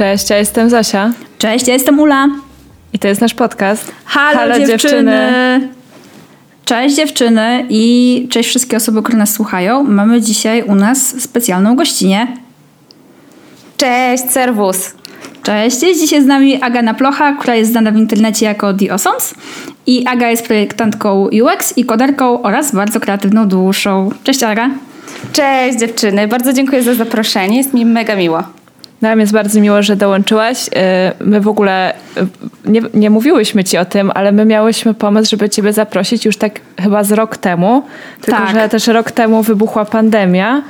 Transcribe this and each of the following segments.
Cześć, ja jestem Zosia. Cześć, ja jestem Ula. I to jest nasz podcast. Halo, Halo dziewczyny. dziewczyny. Cześć dziewczyny i cześć wszystkie osoby, które nas słuchają. Mamy dzisiaj u nas specjalną gościnę. Cześć, serwus. Cześć, jest dzisiaj z nami Aga Naplocha, która jest znana w internecie jako The Ossons. I Aga jest projektantką UX i koderką oraz bardzo kreatywną duszą. Cześć Aga. Cześć dziewczyny, bardzo dziękuję za zaproszenie, jest mi mega miło. Nam jest bardzo miło, że dołączyłaś. Y, my w ogóle y, nie, nie mówiłyśmy ci o tym, ale my miałyśmy pomysł, żeby ciebie zaprosić już tak chyba z rok temu. Tylko, tak. że też rok temu wybuchła pandemia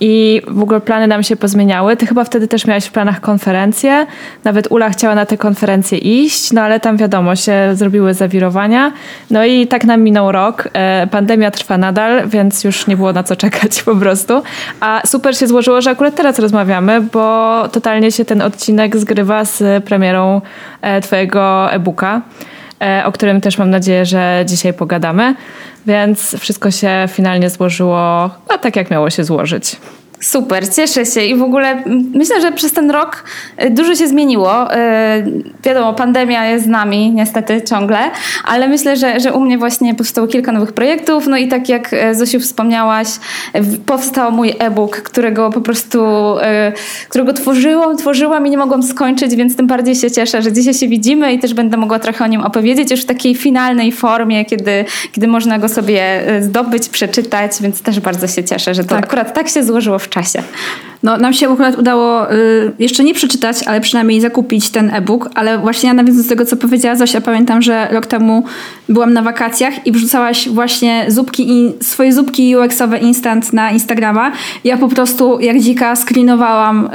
i w ogóle plany nam się pozmieniały. Ty chyba wtedy też miałaś w planach konferencję. Nawet Ula chciała na tę konferencję iść, no ale tam wiadomo, się zrobiły zawirowania. No i tak nam minął rok. E, pandemia trwa nadal, więc już nie było na co czekać po prostu. A super się złożyło, że akurat teraz rozmawiamy, bo totalnie się ten odcinek zgrywa z premierą e, twojego e-booka. E, o którym też mam nadzieję, że dzisiaj pogadamy. Więc wszystko się finalnie złożyło no, tak, jak miało się złożyć. Super, cieszę się i w ogóle myślę, że przez ten rok y, dużo się zmieniło. Y, wiadomo, pandemia jest z nami niestety ciągle, ale myślę, że, że u mnie właśnie powstało kilka nowych projektów. No i tak jak y, Zosiu wspomniałaś, powstał mój e-book, którego po prostu, którego tworzyłam, tworzyłam i nie mogłam skończyć, więc tym bardziej się cieszę, że dzisiaj się widzimy i też będę mogła trochę o nim opowiedzieć już w takiej finalnej formie, kiedy, kiedy można go sobie zdobyć, przeczytać, więc też bardzo się cieszę, że to tak. akurat tak się złożyło w czasie. No, nam się akurat udało y, jeszcze nie przeczytać, ale przynajmniej zakupić ten e-book, ale właśnie ja nawiązując do tego, co powiedziała Zosia, pamiętam, że rok temu byłam na wakacjach i wrzucałaś właśnie zupki i swoje zupki UX-owe instant na Instagrama. Ja po prostu jak dzika screenowałam y,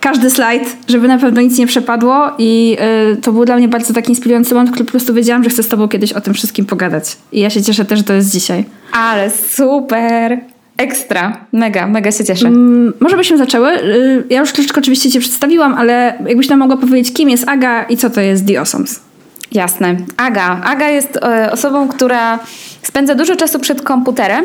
każdy slajd, żeby na pewno nic nie przepadło i y, to był dla mnie bardzo taki inspirujący moment, który po prostu wiedziałam, że chcę z tobą kiedyś o tym wszystkim pogadać. I ja się cieszę też, że to jest dzisiaj. Ale super! Ekstra, mega, mega się cieszę. Mm, może byśmy zaczęły. Y, ja już troszeczkę oczywiście Cię przedstawiłam, ale jakbyś nam mogła powiedzieć, kim jest Aga i co to jest The Awesomes? Jasne. Aga. Aga jest e, osobą, która spędza dużo czasu przed komputerem,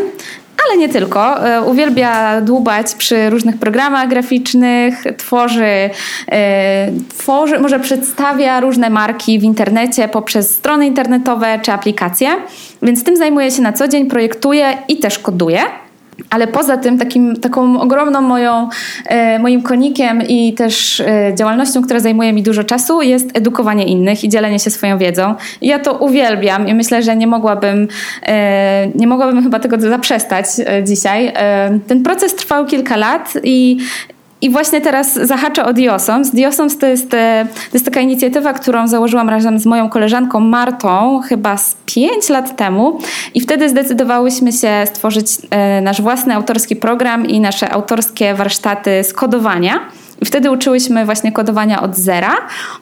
ale nie tylko. E, uwielbia dłubać przy różnych programach graficznych, tworzy, e, tworzy, może przedstawia różne marki w internecie poprzez strony internetowe czy aplikacje, więc tym zajmuje się na co dzień, projektuje i też koduje. Ale poza tym takim, taką ogromną moją, e, moim konikiem i też e, działalnością, która zajmuje mi dużo czasu jest edukowanie innych i dzielenie się swoją wiedzą. I ja to uwielbiam i myślę, że nie mogłabym, e, nie mogłabym chyba tego zaprzestać dzisiaj. Ten proces trwał kilka lat i i właśnie teraz zahaczę o Diosoms. Diosoms to jest, e, to jest taka inicjatywa, którą założyłam razem z moją koleżanką Martą chyba z 5 lat temu i wtedy zdecydowałyśmy się stworzyć e, nasz własny autorski program i nasze autorskie warsztaty skodowania. I wtedy uczyłyśmy właśnie kodowania od zera.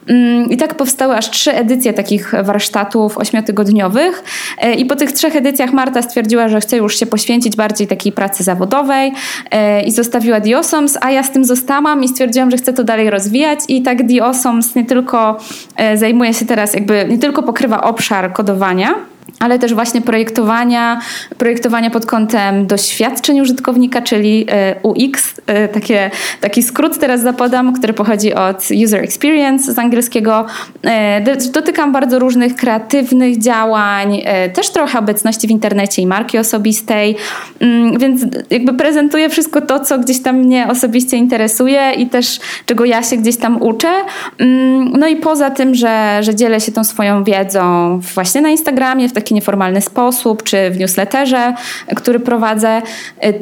Mm, I tak powstały aż trzy edycje takich warsztatów ośmiotygodniowych. E, I po tych trzech edycjach Marta stwierdziła, że chce już się poświęcić bardziej takiej pracy zawodowej e, i zostawiła Diosoms, a ja z tym zostałam i stwierdziłam, że chcę to dalej rozwijać. I tak Diosoms nie tylko e, zajmuje się teraz, jakby nie tylko pokrywa obszar kodowania, ale też właśnie projektowania, projektowania pod kątem doświadczeń użytkownika, czyli e, UX, e, takie, taki skrót teraz zapodam, który pochodzi od User Experience z angielskiego. E, dotykam bardzo różnych kreatywnych działań, też trochę obecności w internecie i marki osobistej, mm, więc jakby prezentuję wszystko to, co gdzieś tam mnie osobiście interesuje i też czego ja się gdzieś tam uczę. Mm, no i poza tym, że, że dzielę się tą swoją wiedzą właśnie na Instagramie, w taki nieformalny sposób, czy w newsletterze, który prowadzę,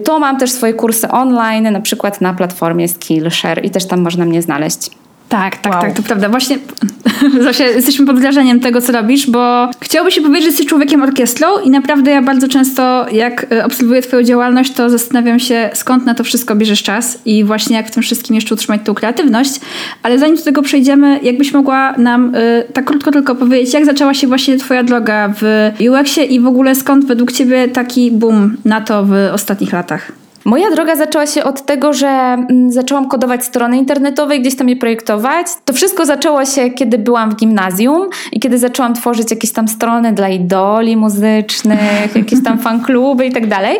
to mam też swoje kursy online, na przykład na platformie Skillshare i też tam można mnie znaleźć. Tak, tak, wow. tak, to prawda. Właśnie Zosia, jesteśmy pod wrażeniem tego, co robisz, bo chciałoby się powiedzieć, że jesteś człowiekiem orkiestrą i naprawdę ja bardzo często, jak e, obserwuję twoją działalność, to zastanawiam się, skąd na to wszystko bierzesz czas i właśnie jak w tym wszystkim jeszcze utrzymać tą kreatywność. Ale zanim do tego przejdziemy, jakbyś mogła nam y, tak krótko tylko powiedzieć, jak zaczęła się właśnie twoja droga w UX-ie i w ogóle skąd według ciebie taki boom na to w ostatnich latach? Moja droga zaczęła się od tego, że mm, zaczęłam kodować strony internetowe i gdzieś tam je projektować. To wszystko zaczęło się, kiedy byłam w gimnazjum i kiedy zaczęłam tworzyć jakieś tam strony dla idoli muzycznych, jakieś tam fankluby i tak dalej.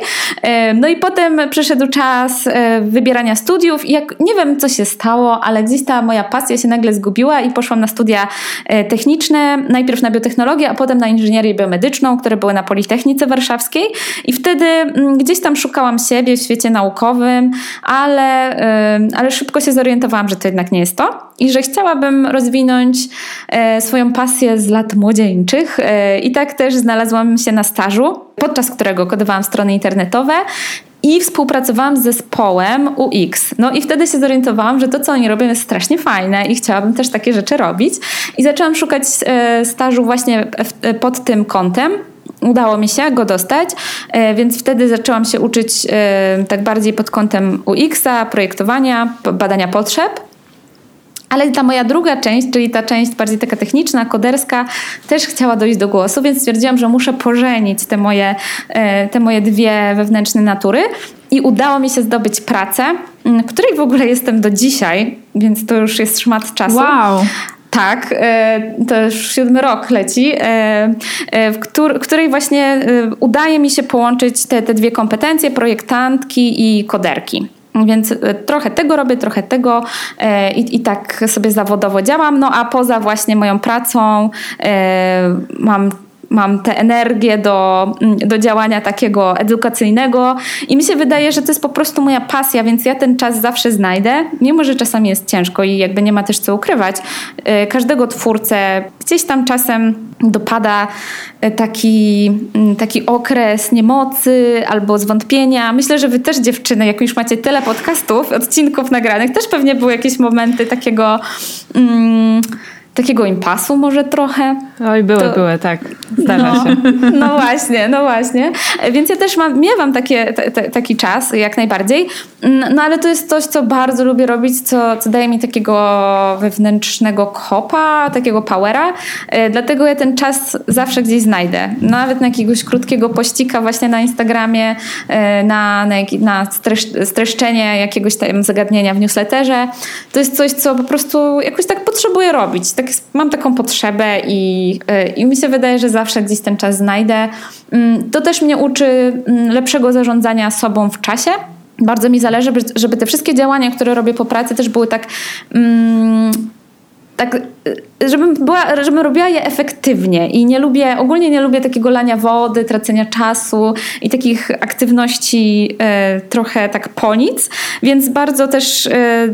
No i potem przyszedł czas e, wybierania studiów i jak nie wiem, co się stało, ale gdzieś ta moja pasja się nagle zgubiła i poszłam na studia e, techniczne, najpierw na biotechnologię, a potem na inżynierię biomedyczną, które były na Politechnice Warszawskiej i wtedy mm, gdzieś tam szukałam siebie w świecie świecie naukowym, ale, ale szybko się zorientowałam, że to jednak nie jest to i że chciałabym rozwinąć e, swoją pasję z lat młodzieńczych e, i tak też znalazłam się na stażu, podczas którego kodowałam strony internetowe i współpracowałam z zespołem UX. No i wtedy się zorientowałam, że to, co oni robią, jest strasznie fajne i chciałabym też takie rzeczy robić. I zaczęłam szukać e, stażu właśnie pod tym kątem udało mi się go dostać, e, więc wtedy zaczęłam się uczyć e, tak bardziej pod kątem UX-a, projektowania, badania potrzeb. Ale ta moja druga część, czyli ta część bardziej taka techniczna, koderska, też chciała dojść do głosu, więc stwierdziłam, że muszę pożenić te moje, e, te moje dwie wewnętrzne natury. I udało mi się zdobyć pracę, której w ogóle jestem do dzisiaj, więc to już jest szmat czasu. Wow. Tak, e, to już siódmy rok leci, e, e, w której właśnie udaje mi się połączyć te, te dwie kompetencje, projektantki i koderki. Więc trochę tego robię, trochę tego i, i tak sobie zawodowo działam. No a poza właśnie moją pracą mam mam tę energię do, mm, do działania takiego edukacyjnego i mi się wydaje, że to jest po prostu moja pasja, więc ja ten czas zawsze znajdę, mimo że czasami jest ciężko i jakby nie ma też co ukrywać. Y, każdego twórcę gdzieś tam czasem dopada y, taki, mm, taki okres niemocy albo zwątpienia. Myślę, że wy też dziewczyny, jak już macie tyle podcastów, odcinków nagranych, też pewnie były jakieś momenty takiego... Mm, takiego impasu może trochę. Oj, były, to... były, tak. Zdarza no, się. No właśnie, no właśnie. Więc ja też mam, miewam takie, t, t, taki czas, jak najbardziej. No ale to jest coś, co bardzo lubię robić, co, co daje mi takiego wewnętrznego kopa, takiego powera. E, dlatego ja ten czas zawsze gdzieś znajdę. Nawet na jakiegoś krótkiego pościka właśnie na Instagramie, e, na, na, na streszczenie jakiegoś tam zagadnienia w newsletterze. To jest coś, co po prostu jakoś tak potrzebuję robić. Tak, mam taką potrzebę i, e, i mi się wydaje, że zawsze gdzieś ten czas znajdę. Mm, to też mnie uczy mm, lepszego zarządzania sobą w czasie bardzo mi zależy, żeby te wszystkie działania, które robię po pracy, też były tak. Mm, tak żebym, była, żebym robiła je efektywnie i nie lubię, ogólnie nie lubię takiego lania wody, tracenia czasu i takich aktywności e, trochę tak po nic, więc bardzo też e,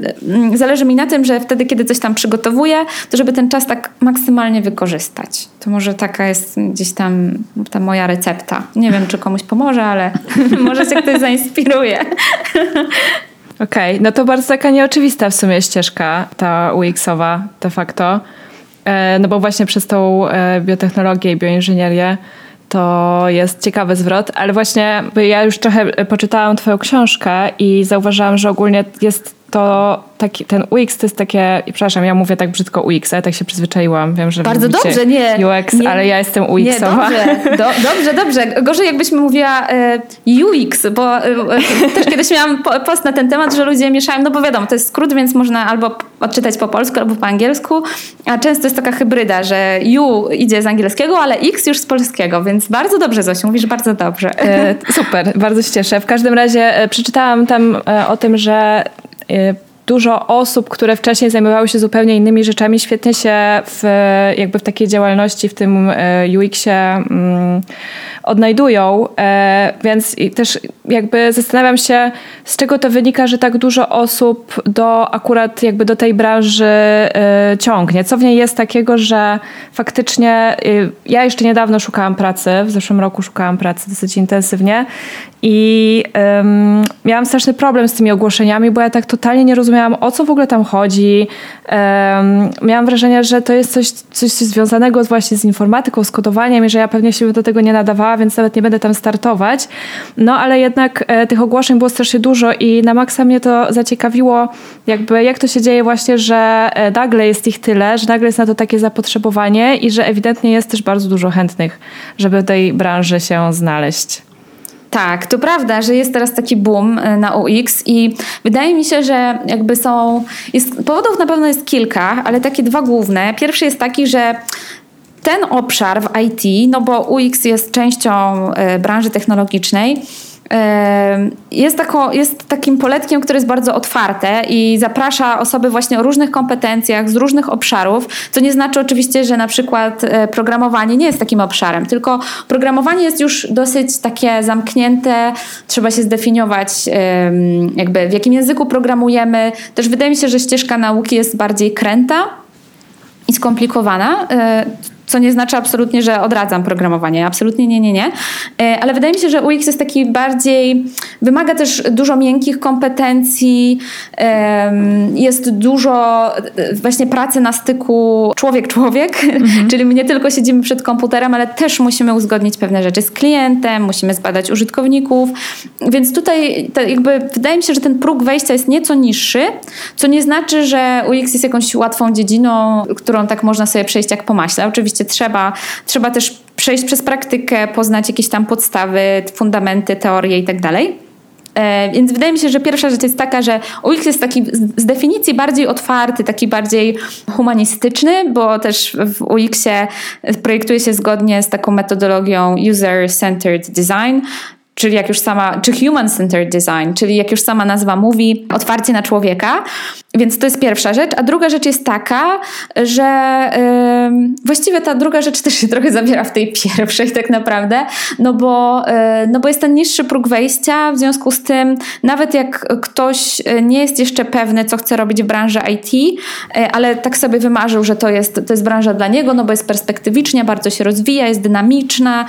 zależy mi na tym, że wtedy, kiedy coś tam przygotowuję, to żeby ten czas tak maksymalnie wykorzystać. To może taka jest gdzieś tam ta moja recepta. Nie wiem, czy komuś pomoże, ale może się ktoś zainspiruje. Okej, okay, no to bardzo taka nieoczywista w sumie ścieżka ta UX-owa de facto. E, no bo właśnie przez tą e, biotechnologię i bioinżynierię to jest ciekawy zwrot, ale właśnie ja już trochę poczytałam Twoją książkę i zauważyłam, że ogólnie jest to taki, ten UX to jest takie, przepraszam, ja mówię tak brzydko UX, ale tak się przyzwyczaiłam. Wiem, że Bardzo dobrze, nie. UX, nie, ale ja jestem UX-owa. Nie, dobrze, do, dobrze, dobrze. Gorzej jakbyśmy mówiła e, UX, bo e, też kiedyś miałam post na ten temat, że ludzie mieszają, no bo wiadomo, to jest skrót, więc można albo odczytać po polsku, albo po angielsku, a często jest taka hybryda, że U idzie z angielskiego, ale X już z polskiego, więc bardzo dobrze, Zosiu, mówisz bardzo dobrze. E, super, bardzo się cieszę. W każdym razie przeczytałam tam o tym, że Äh, dużo osób, które wcześniej zajmowały się zupełnie innymi rzeczami, świetnie się w, jakby w takiej działalności, w tym y, UX-ie mm, odnajdują, e, więc też jakby zastanawiam się, z czego to wynika, że tak dużo osób do akurat jakby do tej branży e, ciągnie. Co w niej jest takiego, że faktycznie ja jeszcze niedawno szukałam pracy, w zeszłym roku szukałam pracy dosyć intensywnie i miałam straszny problem z tymi ogłoszeniami, bo ja tak totalnie nie rozumiałam rozumiałam, o co w ogóle tam chodzi. Miałam wrażenie, że to jest coś, coś, coś związanego właśnie z informatyką, z kodowaniem i że ja pewnie się do tego nie nadawała, więc nawet nie będę tam startować. No ale jednak e, tych ogłoszeń było strasznie dużo i na maksa mnie to zaciekawiło, jakby jak to się dzieje właśnie, że e, nagle jest ich tyle, że nagle jest na to takie zapotrzebowanie i że ewidentnie jest też bardzo dużo chętnych, żeby w tej branży się znaleźć. Tak, to prawda, że jest teraz taki boom e, na UX i wydaje mi się, że jakby są, jest, powodów na pewno jest kilka, ale takie dwa główne. Pierwszy jest taki, że ten obszar w IT, no bo UX jest częścią e, branży technologicznej, jest, jest takim poletkiem, które jest bardzo otwarte i zaprasza osoby właśnie o różnych kompetencjach z różnych obszarów, co nie znaczy oczywiście, że na przykład e, programowanie nie jest takim obszarem, tylko programowanie jest już dosyć takie zamknięte, trzeba się zdefiniować jakby w jakim języku programujemy. Też wydaje mi się, że ścieżka nauki jest bardziej kręta i skomplikowana, e, co nie znaczy absolutnie, że odradzam programowanie. Absolutnie nie, nie, nie. E, ale wydaje mi się, że UX jest taki bardziej, wymaga też dużo miękkich kompetencji, jest dużo e, właśnie pracy na styku człowiek-człowiek, mhm. czyli my nie tylko siedzimy przed komputerem, ale też musimy uzgodnić pewne rzeczy z klientem, musimy zbadać użytkowników, więc tutaj jakby wydaje mi się, że ten próg wejścia jest nieco niższy, co nie znaczy, że UX jest jakąś łatwą dziedziną, którą tak można sobie przejść jak po maśle. Oczywiście oczywiście trzeba, trzeba też przejść przez praktykę, poznać jakieś tam podstawy, fundamenty, teorie i tak dalej. E, więc wydaje mi się, że pierwsza rzecz jest taka, że UX jest taki z definicji bardziej otwarty, taki bardziej humanistyczny, bo też w UX-ie projektuje się zgodnie z taką metodologią user-centered design, czyli jak już sama, czy human-centered design, czyli jak już sama nazwa mówi, otwarcie na człowieka. Więc to jest pierwsza rzecz. A druga rzecz jest taka, że yy, właściwie ta druga rzecz też się trochę zawiera w tej pierwszej tak naprawdę, no bo, yy, no bo jest ten niższy próg wejścia, w związku z tym nawet jak ktoś nie jest jeszcze pewny, co chce robić w branży IT, yy, ale tak sobie wymarzył, że to jest, to jest branża dla niego, no bo jest perspektywicznie, bardzo się rozwija, jest dynamiczna,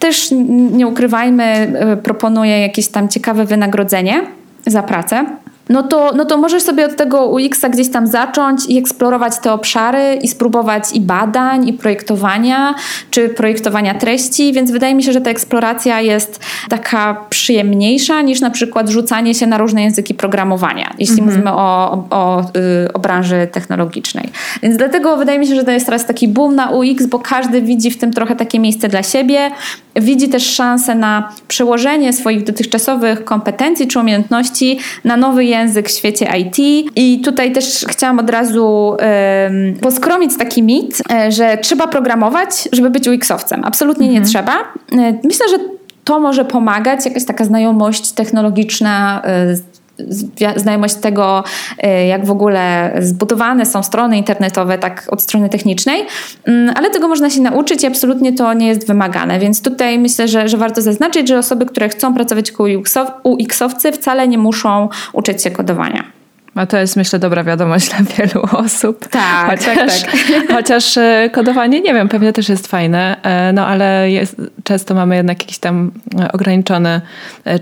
też nie ukrywajmy, e, proponuje jakieś tam ciekawe wynagrodzenie za pracę no to, no to możesz sobie od tego UX-a gdzieś tam zacząć i eksplorować te obszary i spróbować i badań, i projektowania, czy projektowania treści, więc wydaje mi się, że ta eksploracja jest taka przyjemniejsza niż na przykład rzucanie się na różne języki programowania, jeśli mhm. mówimy o, o, o, y, o branży technologicznej. Więc dlatego wydaje mi się, że to jest teraz taki boom na UX, bo każdy widzi w tym trochę takie miejsce dla siebie, widzi też szansę na przełożenie swoich dotychczasowych kompetencji czy umiejętności na nowy język w świecie IT. I tutaj też chciałam od razu um, poskromić taki mit, e, że trzeba programować, żeby być UX-owcem. Absolutnie mhm. nie trzeba. E, myślę, że to może pomagać, jakaś taka znajomość technologiczna, e, znajomość tego, y, jak w ogóle zbudowane są strony internetowe, tak od strony technicznej, mm, ale tego można się nauczyć i absolutnie to nie jest wymagane. Więc tutaj myślę, że, że warto zaznaczyć, że osoby, które chcą pracować jako UX-owcy, wcale nie muszą uczyć się kodowania. A to jest myślę dobra wiadomość dla wielu osób. Tak, chociaż, tak, tak. chociaż e, kodowanie, nie wiem, pewnie też jest fajne, e, no ale jest, często mamy jednak jakiś tam e, ograniczony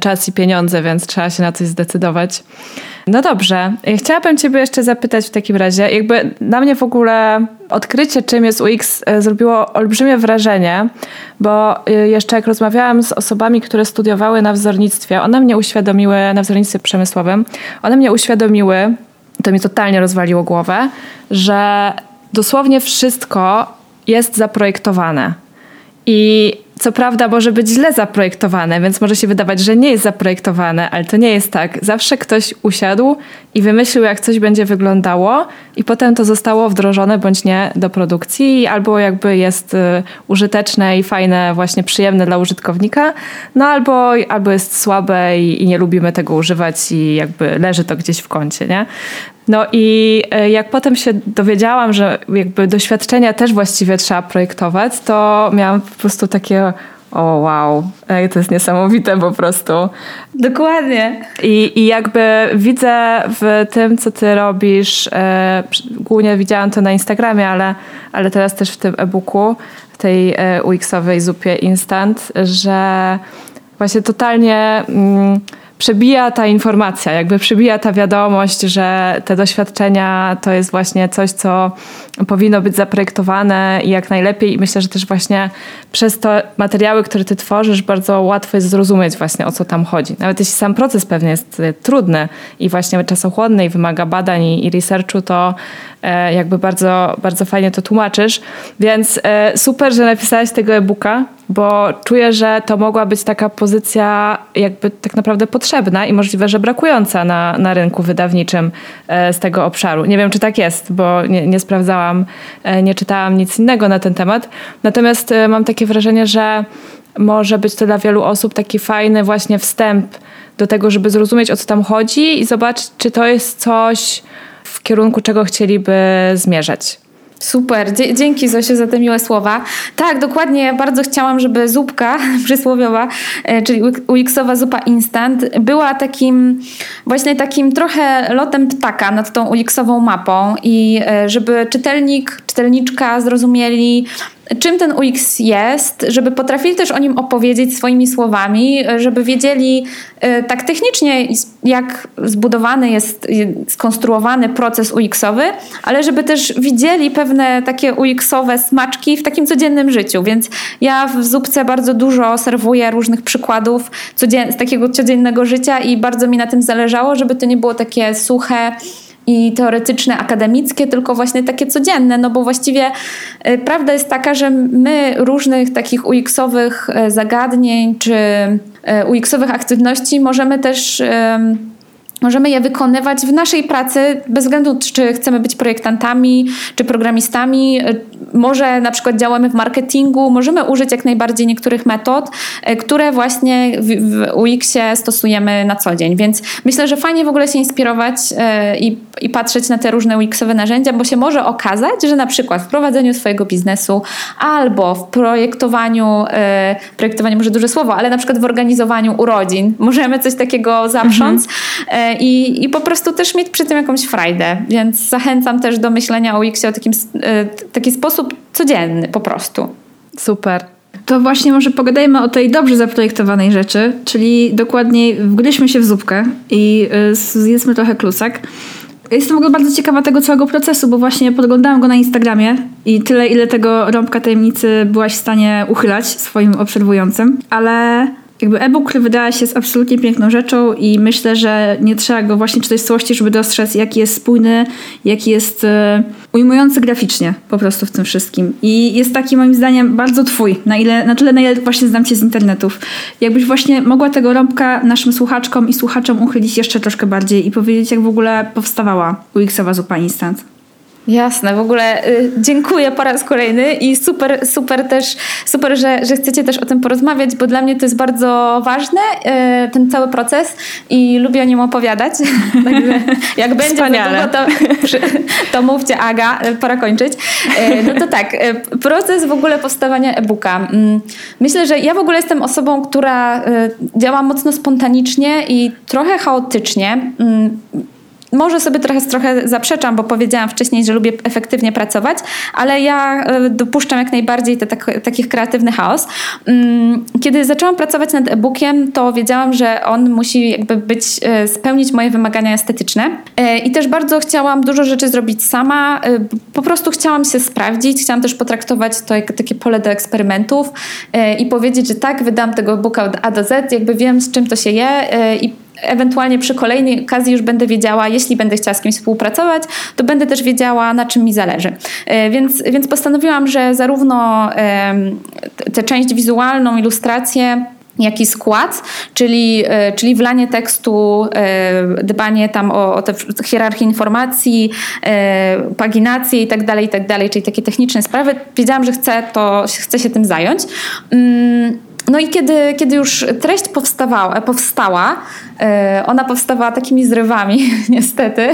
czas i pieniądze, więc trzeba się na coś zdecydować. No dobrze. Chciałabym Ciebie jeszcze zapytać w takim razie, jakby na mnie w ogóle odkrycie, czym jest UX, e, zrobiło olbrzymie wrażenie, bo e, jeszcze jak rozmawiałam z osobami, które studiowały na wzornictwie, one mnie uświadomiły, na wzornictwie przemysłowym, one mnie uświadomiły, to mi totalnie rozwaliło głowę, że dosłownie wszystko jest zaprojektowane. I co prawda może być źle zaprojektowane, więc może się wydawać, że nie jest zaprojektowane, ale to nie jest tak. Zawsze ktoś usiadł i wymyślił, jak coś będzie wyglądało, i potem to zostało wdrożone bądź nie do produkcji, albo jakby jest y, użyteczne i fajne, właśnie przyjemne dla użytkownika, no albo, albo jest słabe i, i nie lubimy tego używać i jakby leży to gdzieś w kącie, nie? No i e, jak potem się dowiedziałam, że jakby doświadczenia też właściwie trzeba projektować, to miałam po prostu takie o wow, Ej, to jest niesamowite po prostu. Dokładnie. I, I jakby widzę w tym, co ty robisz, e, głównie widziałam to na Instagramie, ale, ale teraz też w tym e-booku, tej e, UX-owej zupie Instant, że właśnie totalnie... Mm, przebija ta informacja, jakby przebija ta wiadomość, że te doświadczenia to jest właśnie coś, co powinno być zaprojektowane i jak najlepiej. I myślę, że też właśnie przez te materiały, które ty tworzysz, bardzo łatwo jest zrozumieć właśnie o co tam chodzi. Nawet jeśli sam proces pewnie jest e, trudny i właśnie czasochłonny i wymaga badań i, researchu, to e, jakby bardzo, bardzo fajnie to tłumaczysz. Więc e, super, że napisałaś tego e-booka, bo czuję, że to mogła być taka pozycja jakby tak naprawdę potrzebna i możliwe, że brakująca na, na rynku wydawniczym z tego obszaru. Nie wiem, czy tak jest, bo nie, nie sprawdzałam, nie czytałam nic innego na ten temat. Natomiast mam takie wrażenie, że może być to dla wielu osób taki fajny właśnie wstęp do tego, żeby zrozumieć o co tam chodzi i zobaczyć, czy to jest coś w kierunku czego chcieliby zmierzać. Super, dzięki Zosiu za te miłe słowa. Tak, dokładnie, bardzo chciałam, żeby zupka przysłowiowa, e, czyli UX-owa zupa instant, była takim, właśnie takim trochę lotem ptaka nad tą UX-ową mapą i e, żeby czytelnik, czytelniczka zrozumieli, czym ten UX jest, żeby potrafili też o nim opowiedzieć swoimi słowami, żeby wiedzieli e, tak technicznie, jak zbudowany jest, skonstruowany proces UX-owy, ale żeby też widzieli pewne takie UX-owe smaczki w takim codziennym życiu. Więc ja w zupce bardzo dużo serwuję różnych przykładów z takiego codziennego życia i bardzo mi na tym zależało, żeby to nie było takie suche, i teoretyczne, akademickie, tylko właśnie takie codzienne, no bo właściwie y, prawda jest taka, że my różnych takich UX-owych y, zagadnień czy y, UX-owych aktywności możemy też Możemy je wykonywać w naszej pracy, bez względu czy chcemy być projektantami, czy programistami. Może na przykład działamy w marketingu, możemy użyć jak najbardziej niektórych metod, e, które właśnie w, w UX-ie stosujemy na co dzień. Więc myślę, że fajnie w ogóle się inspirować e, i, i patrzeć na te różne UX-owe narzędzia, bo się może okazać, że na przykład w prowadzeniu swojego biznesu albo w projektowaniu, e, projektowaniu może duże słowo, ale na przykład w organizowaniu urodzin możemy coś takiego zaprząc. Mhm i, i po prostu też mieć przy tym jakąś frajdę. Więc zachęcam też do myślenia o UX-ie w takim, e, taki sposób codzienny po prostu. Super. To właśnie może pogadajmy o tej dobrze zaprojektowanej rzeczy, czyli dokładniej wgryźmy się w zupkę i e, zjedzmy trochę klusek. Jestem w ogóle bardzo ciekawa tego całego procesu, bo właśnie podglądałam go na Instagramie i tyle, ile tego rąbka tajemnicy byłaś w stanie uchylać swoim obserwującym, ale jakby e-book wydała się jest absolutnie piękną rzeczą i myślę, że nie trzeba go właśnie czytać w całości, żeby dostrzec, jaki jest spójny, jaki jest e, ujmujący graficznie po prostu w tym wszystkim. I jest taki moim zdaniem bardzo twój, na, ile, na tyle, na ile właśnie znam cię z internetów. Jakbyś właśnie mogła tego rąbka naszym słuchaczkom i słuchaczom uchylić jeszcze troszkę bardziej i powiedzieć, jak w ogóle powstawała UX-owa zupa Instant. Jasne, w ogóle y, dziękuję po raz kolejny i super, super też, super, że, że chcecie też o tym porozmawiać, bo dla mnie to jest bardzo ważne, y, ten cały proces i lubię o nim opowiadać. Także jak będzie długo, to, to mówcie Aga, pora kończyć. Y, no to tak, proces w ogóle powstawania e-booka. Mm, myślę, że ja w ogóle jestem osobą, która działa mocno spontanicznie i trochę chaotycznie mm, może sobie trochę, trochę zaprzeczam, bo powiedziałam wcześniej, że lubię efektywnie pracować, ale ja e, dopuszczam jak najbardziej te, tak, takich kreatywny chaos. Mm, kiedy zaczęłam pracować nad e-bookiem, to wiedziałam, że on musi jakby być, e, spełnić moje wymagania estetyczne e, i też bardzo chciałam dużo rzeczy zrobić sama. Po prostu chciałam się sprawdzić, chciałam też potraktować to jako takie pole do eksperymentów i powiedzieć, że tak, wydam tego e-booka od A do Z, jakby wiem z czym to się je i ewentualnie przy kolejnej okazji już będę wiedziała, jeśli będę chciała z kimś współpracować, to będę też wiedziała, na czym mi zależy. E, więc, więc postanowiłam, że zarówno tę część wizualną, ilustrację, jak i skład, czyli, e, czyli wlanie tekstu, e, dbanie tam o, o tę hierarchię informacji, paginację i tak dalej, i tak czyli takie techniczne sprawy. Wiedziałam, że chcę, to, chcę się tym zająć. No i kiedy, kiedy już treść powstawała, powstała, e, ona powstawała takimi zrywami, niestety.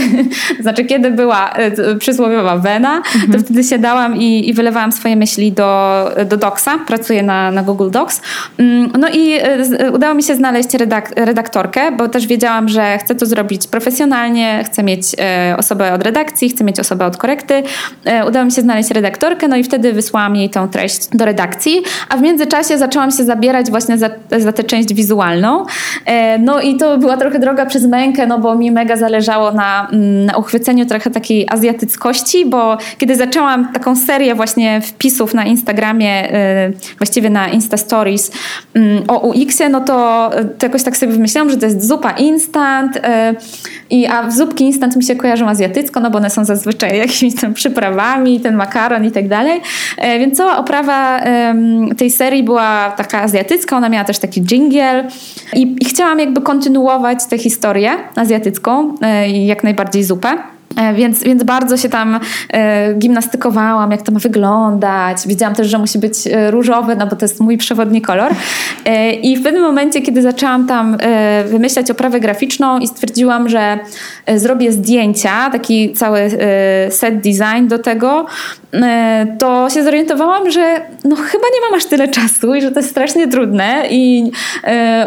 Znaczy, kiedy była e, przysłowiowa wena, mhm. to wtedy siadałam i, i wylewałam swoje myśli do, do Docsa. Pracuję na, na Google Docs. Mm, no i e, udało mi się znaleźć redak redaktorkę, bo też wiedziałam, że chcę to zrobić profesjonalnie, chcę mieć osobę od redakcji, chcę mieć osobę od korekty. Udało mi się znaleźć redaktorkę, no i wtedy wysłałam jej tą treść do redakcji, a w międzyczasie zaczęłam się zabierać właśnie za, za tę część wizualną. E, no i to była trochę droga przez mękę, no bo mi mega zależało na, mm, na uchwyceniu trochę takiej azjatyckości, bo kiedy zaczęłam taką serię właśnie wpisów na Instagramie, e, właściwie na Insta Stories mm, o UX-ie, no to, to jakoś tak sobie wymyślałam, że to jest zupa instant, i, a zupki instant mi się kojarzą azjatycko, no bo one są zazwyczaj jakimiś tam przyprawami, ten makaron i tak dalej. Więc cała oprawa tej serii była taka azjatycka, ona miała też taki dżingiel i, i chciałam jakby kontynuować tę historię azjatycką e, jak najbardziej zupę. E, więc, więc bardzo się tam e, gimnastykowałam, jak to ma wyglądać. Wiedziałam też, że musi być e, różowy, no bo to jest mój przewodni kolor. I w pewnym momencie, kiedy zaczęłam tam wymyślać oprawę graficzną i stwierdziłam, że zrobię zdjęcia, taki cały set design do tego, to się zorientowałam, że no chyba nie mam aż tyle czasu i że to jest strasznie trudne i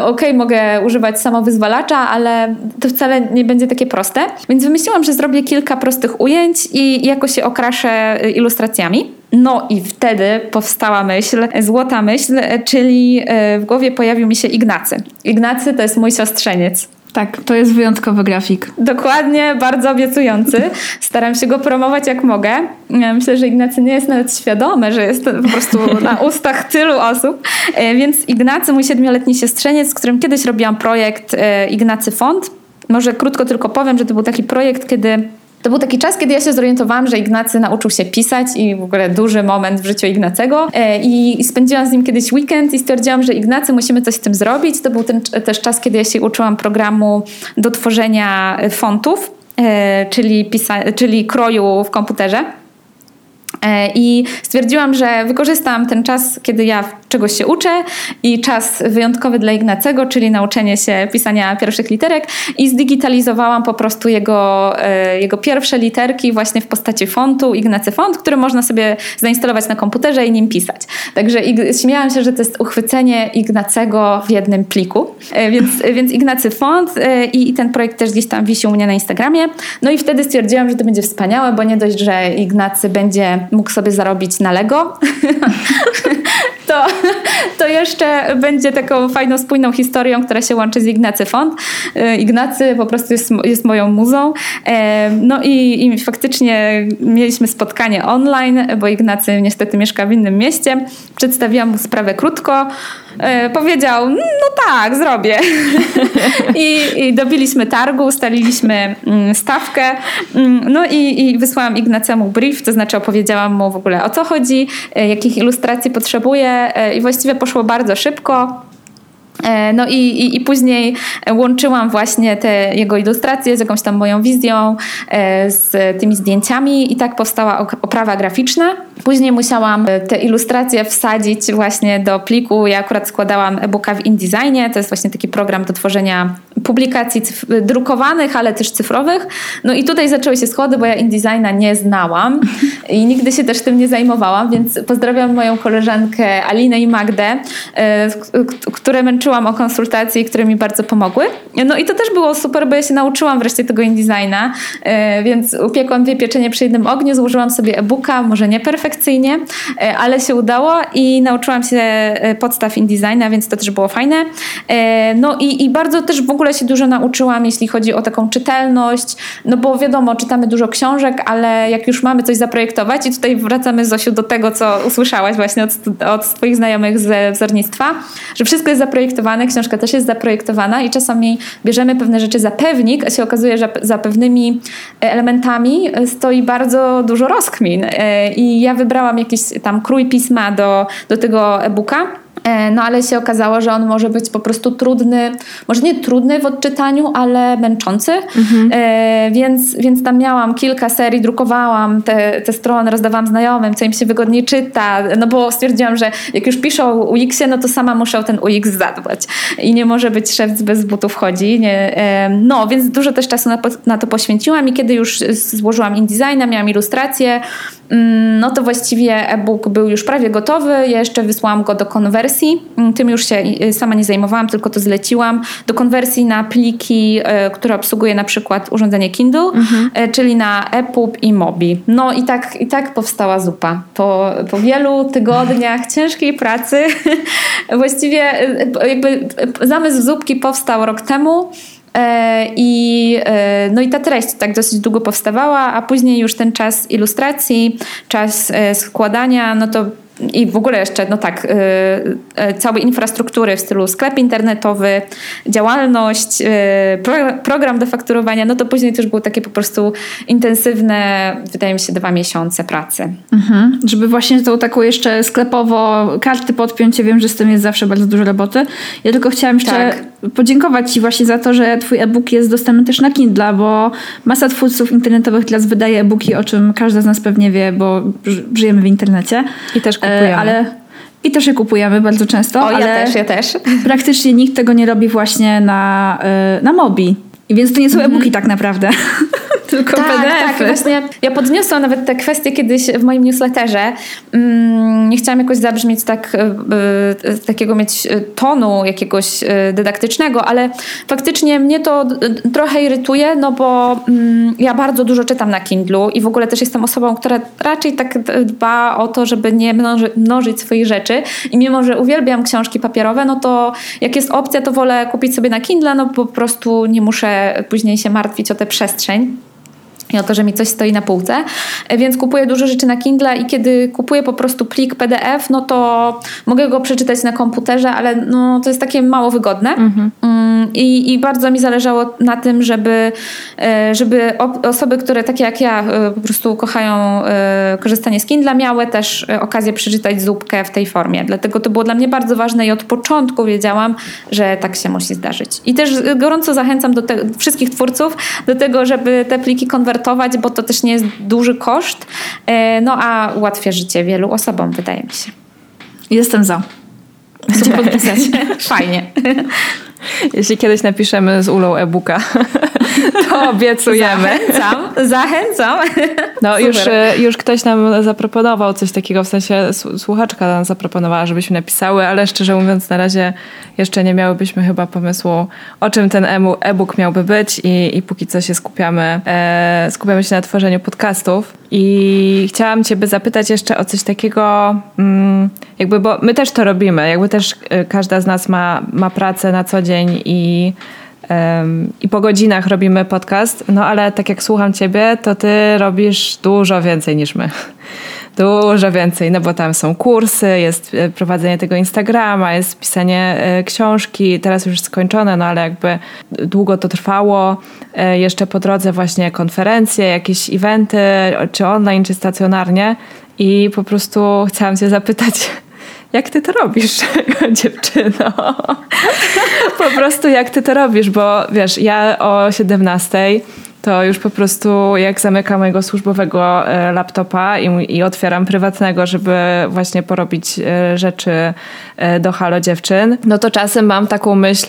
okej, okay, mogę używać samowyzwalacza, ale to wcale nie będzie takie proste. Więc wymyśliłam, że zrobię kilka kilka prostych ujęć i jakoś się okraszę y, ilustracjami. No i wtedy powstała myśl, złota myśl, czyli y, w głowie pojawił mi się Ignacy. Ignacy to jest mój siostrzeniec. Tak, to jest wyjątkowy grafik. Dokładnie, bardzo obiecujący. Staram się go promować jak mogę. Myślę, że Ignacy nie jest nawet świadomy, że jest po prostu na ustach tylu osób. E, więc Ignacy, mój siedmioletni siostrzeniec, z którym kiedyś robiłam projekt e, Ignacy Font. Może krótko tylko powiem, że to był taki projekt, kiedy to był taki czas, kiedy ja się zorientowałam, że Ignacy nauczył się pisać i w ogóle duży moment w życiu Ignacego. E, I spędziłam z nim kiedyś weekend i stwierdziłam, że Ignacy musimy coś z tym zrobić. To był ten, też czas, kiedy ja się uczyłam programu do tworzenia fontów, e, czyli, pisa- czyli kroju w komputerze. E, I stwierdziłam, że wykorzystam ten czas, kiedy ja czegoś się uczę i czas wyjątkowy dla Ignacego, czyli nauczenie się pisania pierwszych literek i zdigitalizowałam po prostu jego, e, jego pierwsze literki właśnie w postaci fontu, Ignacy Font, który można sobie zainstalować na komputerze i nim pisać. Także śmiałam się, że to jest uchwycenie Ignacego w jednym pliku. E, więc, więc Ignacy Font i, i ten projekt też gdzieś tam wisi u mnie na Instagramie. No i wtedy stwierdziłam, że to będzie wspaniałe, bo nie dość, że Ignacy będzie mógł sobie zarobić na Lego, to, to jeszcze będzie taką fajną, spójną historią, która się łączy z Ignacy Font. Y, Ignacy po prostu jest, jest moją muzą. E, no i, i faktycznie mieliśmy spotkanie online, bo Ignacy niestety mieszka w innym mieście. Przedstawiłam mu sprawę krótko. E, powiedział, no tak, zrobię. I, I dobiliśmy targu, ustaliliśmy mm, stawkę. Mm, no i, i wysłałam Ignacemu brief, to znaczy opowiedziałam mu w ogóle o co chodzi, e, jakich ilustracji potrzebuje i właściwie poszło bardzo szybko. E, no i, i, i, później łączyłam właśnie te jego ilustracje z jakąś tam moją wizją, e, z tymi zdjęciami i tak powstała oprawa graficzna. Później musiałam te ilustracje wsadzić właśnie do pliku. Ja akurat składałam e-booka w InDesignie, to jest właśnie taki program do tworzenia publikacji drukowanych, ale też cyfrowych. No i tutaj zaczęły się schody, bo ja InDesigna nie znałam i nigdy się też tym nie zajmowałam, więc pozdrawiam moją koleżankę Alinę i Magdę, e, które męczyłam o konsultacje, które mi bardzo pomogły. No i to też było super, bo ja się nauczyłam wreszcie tego InDesigna, e, więc upiekłam dwie pieczenie przy jednym ogniu, złożyłam sobie e-booka, może nie perfekcyjnie, e, ale się udało i nauczyłam się podstaw InDesigna, więc to też było fajne. No i, i bardzo też w ogóle się dużo nauczyłam, jeśli chodzi o taką czytelność, no bo wiadomo, czytamy dużo książek, ale jak już mamy coś zaprojektować i tutaj wracamy Zosiu do tego, co usłyszałaś właśnie od, od swoich znajomych ze wzornictwa, że wszystko jest zaprojektowane, książka też jest zaprojektowana i czasami bierzemy pewne rzeczy za pewnik, a się okazuje, że za pewnymi elementami stoi bardzo dużo rozkmin. E, i ja wybrałam jakiś tam krój pisma do, do tego e-booka no ale się okazało, że on może być po prostu trudny, może nie trudny w odczytaniu, ale męczący. Mhm. E, więc, więc tam miałam kilka serii, drukowałam te, te strony, rozdawałam znajomym, co im się wygodniej czyta, no bo stwierdziłam, że jak już piszą o UX-ie, no to sama muszę o ten UX zadbać. I nie może być szewc bez butów chodzi. Nie, e, no, więc dużo też czasu na, na to poświęciłam i kiedy już złożyłam InDesigna, miałam ilustrację, mm, no to właściwie e-book był już prawie gotowy. Ja jeszcze wysłałam go do konwersji. Mm, tym już się sama nie zajmowałam, tylko to zleciłam. Do konwersji na pliki, które obsługuje na przykład urządzenie Kindle, mhm. czyli na EPUB i Mobi. No i tak, i tak powstała zupa. Po, po wielu tygodniach ciężkiej pracy właściwie jakby zamysł zupki powstał rok temu. E, I, e, no i ta treść tak dosyć długo powstawała, a później już ten czas ilustracji, czas e, składania, no to i w ogóle jeszcze, no tak, yy, yy, całej infrastruktury w stylu sklep internetowy, działalność, yy, pro, program do fakturowania, no to później też było takie po prostu intensywne, wydaje mi się, dwa miesiące pracy. Mhm. Żeby właśnie tą taką jeszcze sklepowo karty podpiąć, ja wiem, że z tym jest zawsze bardzo dużo roboty. Ja tylko chciałam jeszcze tak. Podziękować Ci właśnie za to, że Twój e-book jest dostępny też na Kindle, bo masa twórców internetowych teraz wydaje e-booki, o czym każda z nas pewnie wie, bo żyjemy w internecie. I też kupujemy. Ale i też je kupujemy bardzo często. O, ale ja też, ja też. Praktycznie nikt tego nie robi właśnie na, y, na Mobi. I więc to nie są e-booki tak naprawdę. Tylko tak, PDF. Tak, właśnie ja podniosłam nawet te kwestie kiedyś w moim newsletterze. Mm, nie chciałam jakoś zabrzmieć tak, y, takiego mieć tonu jakiegoś dydaktycznego, ale faktycznie mnie to trochę irytuje, no bo mm, ja bardzo dużo czytam na Kindlu i w ogóle też jestem osobą, która raczej tak dba o to, żeby nie mnoży, mnożyć swoich rzeczy i mimo, że uwielbiam książki papierowe, no to jak jest opcja, to wolę kupić sobie na Kindle, no po prostu nie muszę później się martwić o tę przestrzeń i o to, że mi coś stoi na półce. Więc kupuję dużo rzeczy na Kindle i kiedy kupuję po prostu plik PDF, no to mogę go przeczytać na komputerze, ale no, to jest takie mało wygodne. Mhm. Mm, I, I bardzo mi zależało na tym, żeby, e, żeby osoby, które takie jak ja e, po prostu kochają e, korzystanie z Kindle, miały też okazję przeczytać zupkę w tej formie. Dlatego to było dla mnie bardzo ważne i od początku wiedziałam, że tak się musi zdarzyć. I też gorąco zachęcam do te, wszystkich twórców do tego, żeby te pliki konwertować konwertować, bo to też nie jest duży koszt, e, no a ułatwia życie wielu osobom, wydaje mi się. Jestem za. Chcę podpisać. Fajnie. Jeśli kiedyś napiszemy z Ulą e-booka, to obiecujemy. Zachęcam, zachęcam. No już, e, już ktoś nam zaproponował coś takiego, w sensie słuchaczka nam zaproponowała, żebyśmy napisały, ale szczerze mówiąc na razie jeszcze nie miałybyśmy chyba pomysłu, o czym ten e-book miałby być i, i póki co się skupiamy, e, skupiamy się na tworzeniu podcastów. I chciałam Ciebie zapytać jeszcze o coś takiego, mm, jakby, bo my też to robimy, jakby też e, każda z nas ma, ma pracę na co dzień i i po godzinach robimy podcast, no ale tak jak słucham ciebie, to ty robisz dużo więcej niż my. Dużo więcej, no bo tam są kursy, jest e, prowadzenie tego Instagrama, jest pisanie e, książki, teraz już skończone, no ale jakby długo to trwało. E, jeszcze po drodze właśnie konferencje, jakieś eventy, czy online, czy stacjonarnie. I po prostu chciałam cię zapytać, jak ty to robisz, dziewczyno? po prostu jak ty to robisz, bo wiesz, ja o 17 to już po prostu jak zamykam mojego służbowego e, laptopa i, i otwieram prywatnego, żeby właśnie porobić e, rzeczy e, do Halo Dziewczyn, no to czasem mam taką myśl,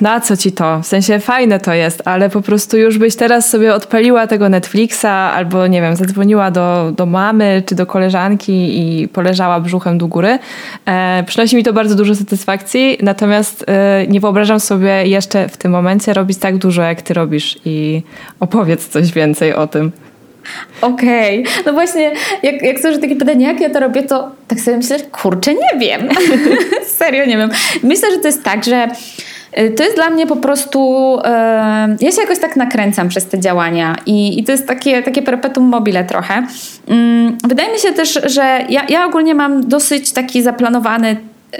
na co ci to? W sensie fajne to jest, ale po prostu już byś teraz sobie odpaliła tego Netflixa albo nie wiem, zadzwoniła do, do mamy czy do koleżanki i poleżała brzuchem do góry. E, przynosi mi to bardzo dużo satysfakcji, natomiast e, nie wyobrażam sobie jeszcze w tym momencie robić tak dużo, jak ty robisz i opowiedz coś więcej o tym. Okej, okay. no właśnie, jak, jak słyszę takie pytanie, jak ja to robię, to tak sobie myślę, kurczę, nie wiem. Serio nie wiem. Myślę, że to jest tak, że to jest dla mnie po prostu. Y, ja się jakoś tak nakręcam przez te działania i, i to jest takie, takie perpetuum mobile trochę. Mm, wydaje mi się też, że ja, ja ogólnie mam dosyć taki zaplanowany y,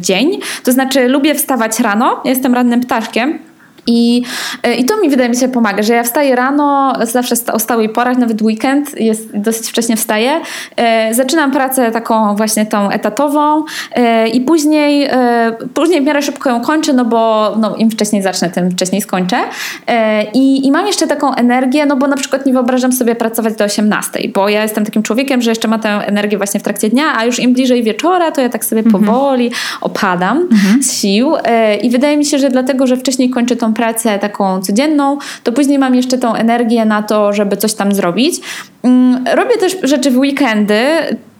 dzień. To znaczy, lubię wstawać rano, jestem rannym ptaszkiem. I, e, I to mi wydaje mi się pomaga, że ja wstaję rano, zawsze o stałej porach, nawet weekend, jest, dosyć wcześnie wstaję. E, zaczynam pracę taką właśnie tą etatową e, i później, e, później w miarę szybko ją kończę, no bo no, im wcześniej zacznę, tym wcześniej skończę. E, i, I mam jeszcze taką energię, no bo na przykład nie wyobrażam sobie pracować do 18, bo ja jestem takim człowiekiem, że jeszcze ma tę energię właśnie w trakcie dnia, a już im bliżej wieczora, to ja tak sobie mhm. powoli opadam mhm. z sił. E, I wydaje mi się, że dlatego, że wcześniej kończę tą pracę taką codzienną, to później mam jeszcze tą energię na to, żeby coś tam zrobić. Mm, robię też rzeczy w weekendy,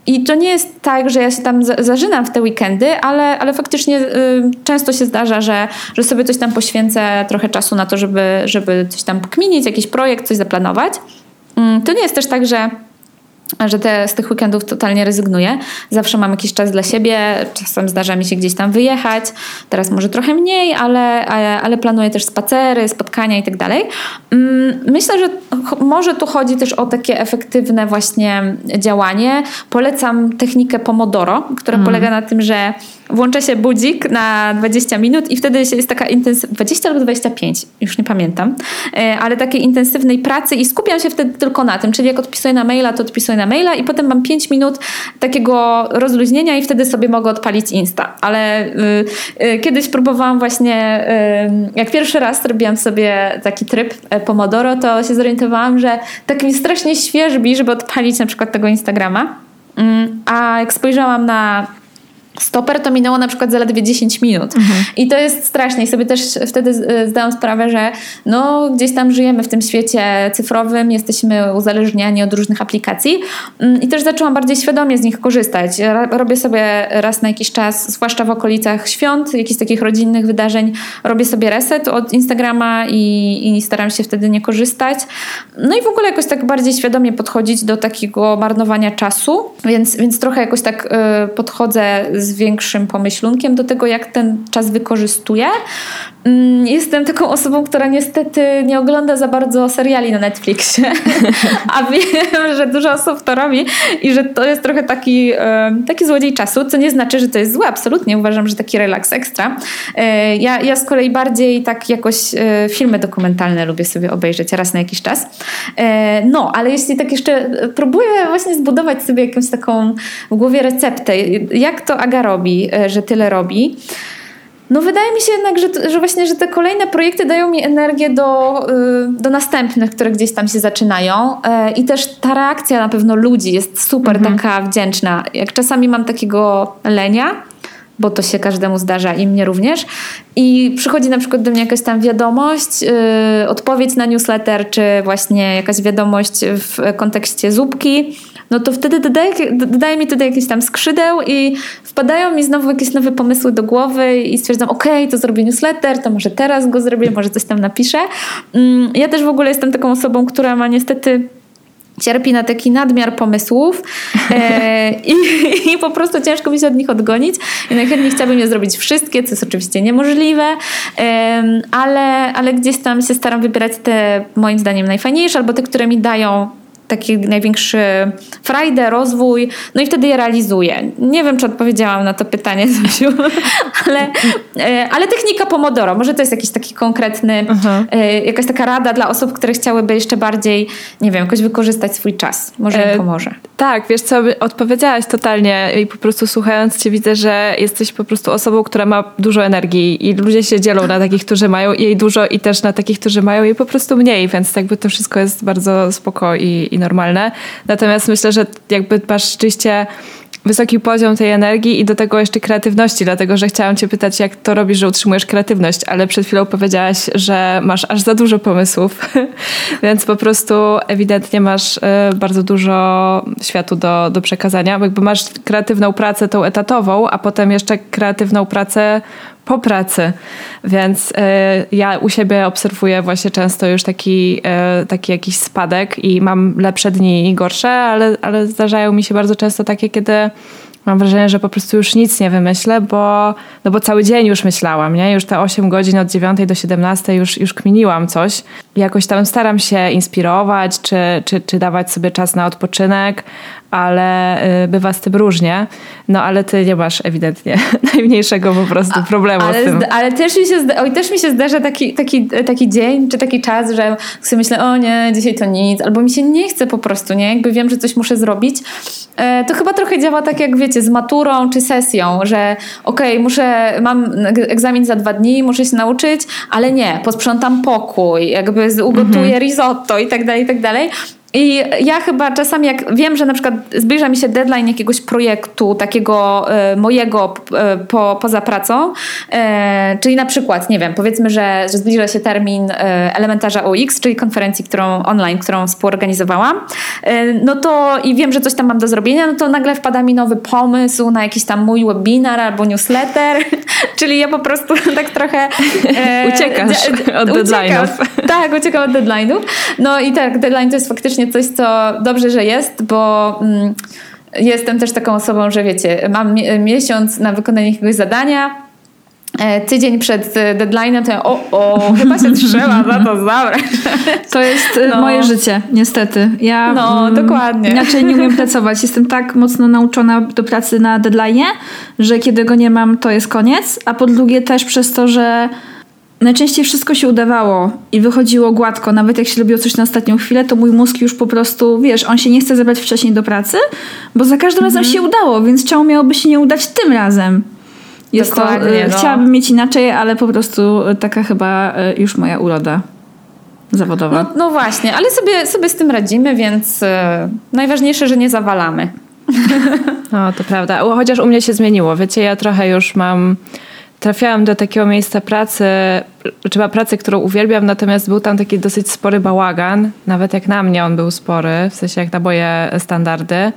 i to nie jest tak, że ja się tam zażynam w te weekendy, ale, ale faktycznie y, często się zdarza, że, że sobie coś tam poświęcę trochę czasu na to, żeby, żeby coś tam pokminić, jakiś projekt, coś zaplanować. Y, to nie jest też tak, że że te, z tych weekendów totalnie rezygnuję. Zawsze mam jakiś czas dla siebie, czasem zdarza mi się gdzieś tam wyjechać, teraz może trochę mniej, ale, ale, ale planuję też spacery, spotkania i tak dalej. Mm, myślę, że może tu chodzi też o takie efektywne właśnie działanie. Polecam technikę Pomodoro, która mm. polega na tym, że włącza się budzik na 20 minut i wtedy jest taka intensywna, 20 albo 25, już nie pamiętam, e, ale takiej intensywnej pracy i skupiam się wtedy tylko na tym, czyli jak odpisuję na maila, to odpisuję na maila i potem mam 5 minut takiego rozluźnienia i wtedy sobie mogę odpalić Insta. Ale y, y, kiedyś próbowałam właśnie, y, jak pierwszy raz robiłam sobie taki tryb e, Pomodoro, to się zorientowałam, że tak mi strasznie świeżbi, żeby odpalić na przykład tego Instagrama. Mm, a jak spojrzałam na stoper, to minęło na przykład zaledwie 10 minut. Mhm. I to jest straszne. I sobie też wtedy e, zdałam sprawę, że no, gdzieś tam żyjemy w tym świecie cyfrowym, jesteśmy uzależniani od różnych aplikacji mm, i też zaczęłam bardziej świadomie z nich korzystać. Robię sobie raz na jakiś czas, zwłaszcza w okolicach świąt, jakichś takich rodzinnych wydarzeń, robię sobie reset od Instagrama i, i staram się wtedy nie korzystać. No i w ogóle jakoś tak bardziej świadomie podchodzić do takiego marnowania czasu, więc, więc trochę jakoś tak y, podchodzę z większym pomyślunkiem do tego, jak ten czas wykorzystuję. Mm, jestem taką osobą, która niestety nie ogląda za bardzo seriali na Netflixie, a wiem, że dużo osób to robi i że to jest trochę taki, taki złodziej czasu, co nie znaczy, że to jest złe. Absolutnie uważam, że taki relaks ekstra. E, ja, ja z kolei bardziej tak jakoś e, filmy dokumentalne lubię sobie obejrzeć raz na jakiś czas. E, no, ale jeśli tak jeszcze próbuję właśnie zbudować sobie jakąś taką w głowie receptę, jak to Robi, że tyle robi, no wydaje mi się jednak, że, że właśnie, że te kolejne projekty dają mi energię do, y, do następnych, które gdzieś tam się zaczynają e, i też ta reakcja na pewno ludzi jest super mhm. taka wdzięczna. Jak czasami mam takiego lenia, bo to się każdemu zdarza i mnie również. I przychodzi na przykład do mnie jakaś tam wiadomość, yy, odpowiedź na newsletter, czy właśnie jakaś wiadomość w kontekście zupki, no to wtedy dodaje, dodaje mi tutaj jakieś tam skrzydeł i wpadają mi znowu jakieś nowe pomysły do głowy i stwierdzam, okej, okay, to zrobię newsletter, to może teraz go zrobię, może coś tam napiszę. Mm, ja też w ogóle jestem taką osobą, która ma niestety cierpi na taki nadmiar pomysłów e, i, i, po prostu ciężko mi się od nich odgonić i najchętniej chciałabym je zrobić wszystkie, co jest oczywiście niemożliwe, e, ale, ale gdzieś tam się staram wybierać te moim zdaniem najfajniejsze albo te, które mi dają taki największy frajdę, rozwój, no i wtedy je realizuję. Nie wiem, czy odpowiedziałam na to pytanie, Zosiu, ale, e, ale technika Pomodoro, może to jest jakiś taki konkretny, uh-huh. jakaś taka rada dla osób, które chciałyby jeszcze bardziej, nie wiem, jakoś wykorzystać swój czas. Może im e, pomoże. Tak, wiesz co, odpowiedziałaś totalnie i po prostu słuchając cię widzę, że jesteś po prostu osobą, która ma dużo energii i ludzie się dzielą na takich, którzy mają jej dużo i też na takich, którzy mają jej po prostu mniej, więc jakby to wszystko jest bardzo spoko i, i normalne. Natomiast myślę, że jakby masz rzeczywiście wysoki poziom tej energii i do tego jeszcze kreatywności, dlatego że chciałam cię pytać, jak to robisz, że utrzymujesz kreatywność, ale przed chwilą powiedziałaś, że masz aż za dużo pomysłów, więc po prostu ewidentnie masz y, bardzo dużo światu do, do przekazania. Jakby masz kreatywną pracę tą etatową, a potem jeszcze kreatywną pracę po pracy. Więc y, ja u siebie obserwuję właśnie często już taki, y, taki jakiś spadek i mam lepsze dni i gorsze, ale, ale zdarzają mi się bardzo często takie, kiedy mam wrażenie, że po prostu już nic nie wymyślę, bo, no bo cały dzień już myślałam, nie? Już te 8 godzin od 9 do 17 już, już kminiłam coś. Jakoś tam staram się inspirować, czy, czy, czy dawać sobie czas na odpoczynek, ale y, bywa z tym różnie. No ale ty nie masz ewidentnie najmniejszego po prostu problemu ale, z tym. Ale też mi się, oj, też mi się zdarza taki, taki, taki dzień, czy taki czas, że sobie myślę, o nie, dzisiaj to nic, albo mi się nie chce po prostu, nie? Jakby wiem, że coś muszę zrobić. E, to chyba trochę działa tak jak wiecie, z maturą czy sesją, że okej, okay, muszę, mam egzamin za dwa dni, muszę się nauczyć, ale nie, posprzątam pokój, jakby ugotuję mhm. risotto i tak dalej, i tak dalej. I ja chyba czasami, jak wiem, że na przykład zbliża mi się deadline jakiegoś projektu, takiego y, mojego y, po, poza pracą, y, czyli na przykład, nie wiem, powiedzmy, że, że zbliża się termin elementarza UX, czyli konferencji, którą online, którą współorganizowałam, no to i wiem, że coś tam mam do zrobienia, no to nagle wpada mi nowy pomysł na jakiś tam mój webinar albo newsletter, czyli ja po prostu tak trochę... Uciekasz od deadline'ów. Tak, uciekam od deadline'ów. No i tak, deadline to jest faktycznie coś, co dobrze, że jest, bo mm, jestem też taką osobą, że wiecie, mam miesiąc na wykonanie jakiegoś zadania, e, tydzień przed e, deadline'em, to ja, o, o, chyba się trzeba za to zabrać. To jest e, no. moje życie, niestety. Ja no, mm, dokładnie. inaczej nie umiem pracować. Jestem tak mocno nauczona do pracy na deadline, że kiedy go nie mam, to jest koniec. A po drugie też przez to, że najczęściej wszystko się udawało i wychodziło gładko. Nawet jak się robiło coś na ostatnią chwilę, to mój mózg już po prostu, wiesz, on się nie chce zebrać wcześniej do pracy, bo za każdym mhm. razem się udało, więc czemu miałoby się nie udać tym razem? Jest to, y, no. Chciałabym mieć inaczej, ale po prostu taka chyba y, już moja uroda zawodowa. No, no właśnie, ale sobie, sobie z tym radzimy, więc e, najważniejsze, że nie zawalamy. No, to prawda. Chociaż u mnie się zmieniło. Wiecie, ja trochę już mam trafiałam do takiego miejsca pracy, czy pracy, którą uwielbiam, natomiast był tam taki dosyć spory bałagan, nawet jak na mnie on był spory, w sensie jak na moje standardy.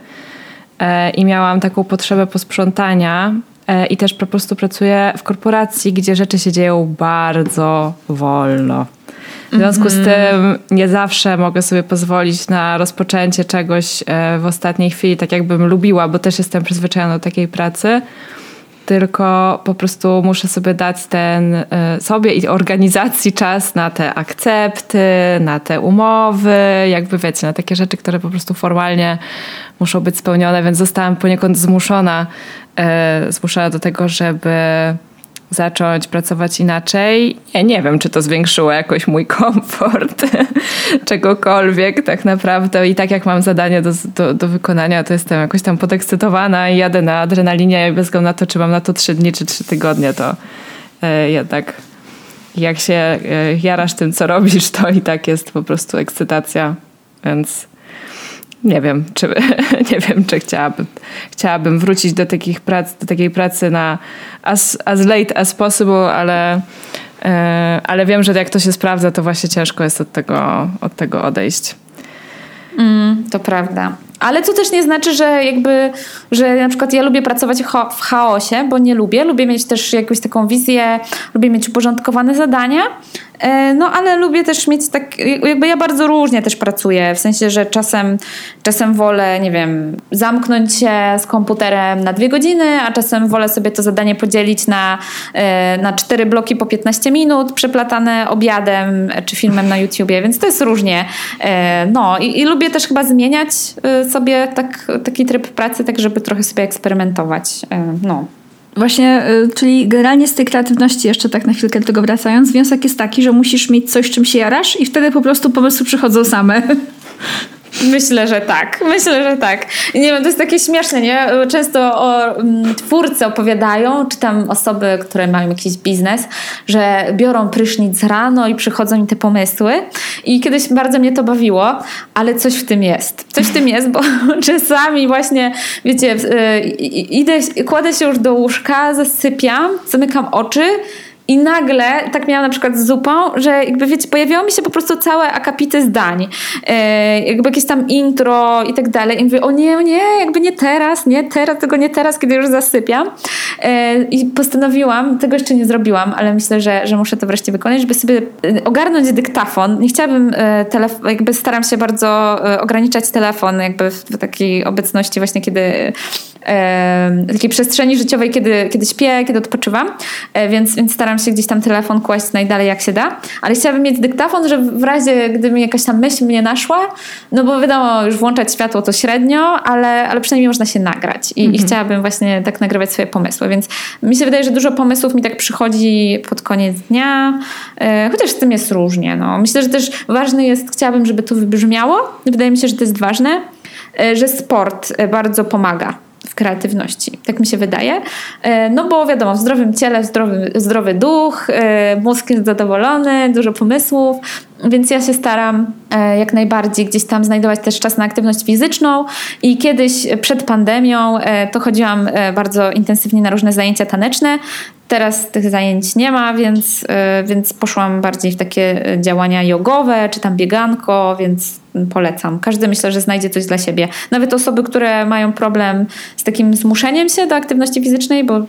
E, I miałam taką potrzebę posprzątania e, i też po prostu pracuję w korporacji, gdzie rzeczy się dzieją bardzo wolno. W związku z mhm. tym nie zawsze mogę sobie pozwolić na rozpoczęcie czegoś e, w ostatniej chwili, tak jakbym lubiła, bo też jestem przyzwyczajona do takiej pracy tylko po prostu muszę sobie dać ten y, sobie i organizacji czas na te akcepty, na te umowy, jakby wiecie, na takie rzeczy, które po prostu formalnie muszą być spełnione, więc zostałam poniekąd zmuszona, y, zmuszona do tego, żeby zacząć pracować inaczej. Ja nie wiem, czy to zwiększyło jakoś mój komfort czegokolwiek tak naprawdę. I tak jak mam zadanie do, do, do, wykonania, to jestem jakoś tam podekscytowana i jadę na adrenalinie i bez względu na to, czy mam na to trzy dni czy trzy tygodnie, to e, jednak jak się e, jarasz tym, co robisz, to i tak jest po prostu ekscytacja. Więc nie wiem, czy, nie wiem, czy chciałabym, chciałabym wrócić do takich prac, do takiej pracy na as, as late as possible, ale, e, ale wiem, że jak to się sprawdza, to właśnie ciężko jest od tego, od tego odejść. Mm, to prawda. Ale to też nie znaczy, że jakby, że na przykład ja lubię pracować w chaosie, bo nie lubię. Lubię mieć też jakąś taką wizję, lubię mieć uporządkowane zadania, no ale lubię też mieć tak, jakby ja bardzo różnie też pracuję, w sensie, że czasem, czasem wolę, nie wiem, zamknąć się z komputerem na dwie godziny, a czasem wolę sobie to zadanie podzielić na, e, na cztery bloki po 15 minut, przeplatane obiadem czy filmem na YouTubie, więc to jest różnie. E, no i, i lubię też chyba zmieniać sobie tak, taki tryb pracy, tak żeby trochę sobie eksperymentować. No. Właśnie, y, czyli generalnie z tej kreatywności, jeszcze tak na chwilkę do tego wracając, wniosek jest taki, że musisz mieć coś, czym się jarasz i wtedy po prostu pomysły przychodzą same. Myślę, że tak. Myślę, że tak. Nie wiem, to jest takie śmieszne, nie? Często o, mm, twórcy opowiadają, czy tam osoby, które mają jakiś biznes, że biorą prysznic rano i przychodzą im te pomysły. I kiedyś bardzo mnie to bawiło, ale coś w tym jest. Coś w tym jest, bo czasami właśnie, wiecie, idę, kładę się już do łóżka, zasypiam, zamykam oczy i nagle, tak miałam na przykład z zupą, że jakby wiecie, pojawiało mi się po prostu całe akapity zdań. E, jakby jakieś tam intro i tak dalej. I mówię, o nie, nie, jakby nie teraz, nie teraz, tego nie teraz, kiedy już zasypiam. E, I postanowiłam, tego jeszcze nie zrobiłam, ale myślę, że, że muszę to wreszcie wykonać, żeby sobie e, ogarnąć dyktafon. Nie chciałabym, e, telefon, jakby staram się bardzo e, ograniczać telefon jakby w takiej obecności właśnie, kiedy takiej przestrzeni życiowej, kiedy, kiedy śpię, kiedy odpoczywam, e, więc, więc staram się gdzieś tam telefon kłaść najdalej jak się da, ale chciałabym mieć dyktafon, że w razie gdyby mi jakaś tam myśl mnie naszła, no bo wiadomo, już włączać światło to średnio, ale, ale przynajmniej można się nagrać i, mhm. i chciałabym właśnie tak nagrywać swoje pomysły, więc mi się wydaje, że dużo pomysłów mi tak przychodzi pod koniec dnia, e, chociaż z tym jest różnie. No. Myślę, że też ważne jest, chciałabym, żeby to wybrzmiało, wydaje mi się, że to jest ważne, e, że sport bardzo pomaga w kreatywności. Tak mi się wydaje. E, no bo wiadomo, w zdrowym ciele zdrowy, zdrowy duch, e, mózg jest zadowolony, dużo pomysłów. więc ja się staram e, jak najbardziej gdzieś tam znajdować też czas na aktywność fizyczną i kiedyś przed pandemią to chodziłam bardzo intensywnie na różne zajęcia taneczne. Teraz tych zajęć nie ma, więc, więc poszłam bardziej w takie działania jogowe, czy tam bieganko, więc polecam. Każdy myślę, że znajdzie coś dla siebie. Nawet osoby, które mają problem z takim zmuszeniem się do aktywności fizycznej, bo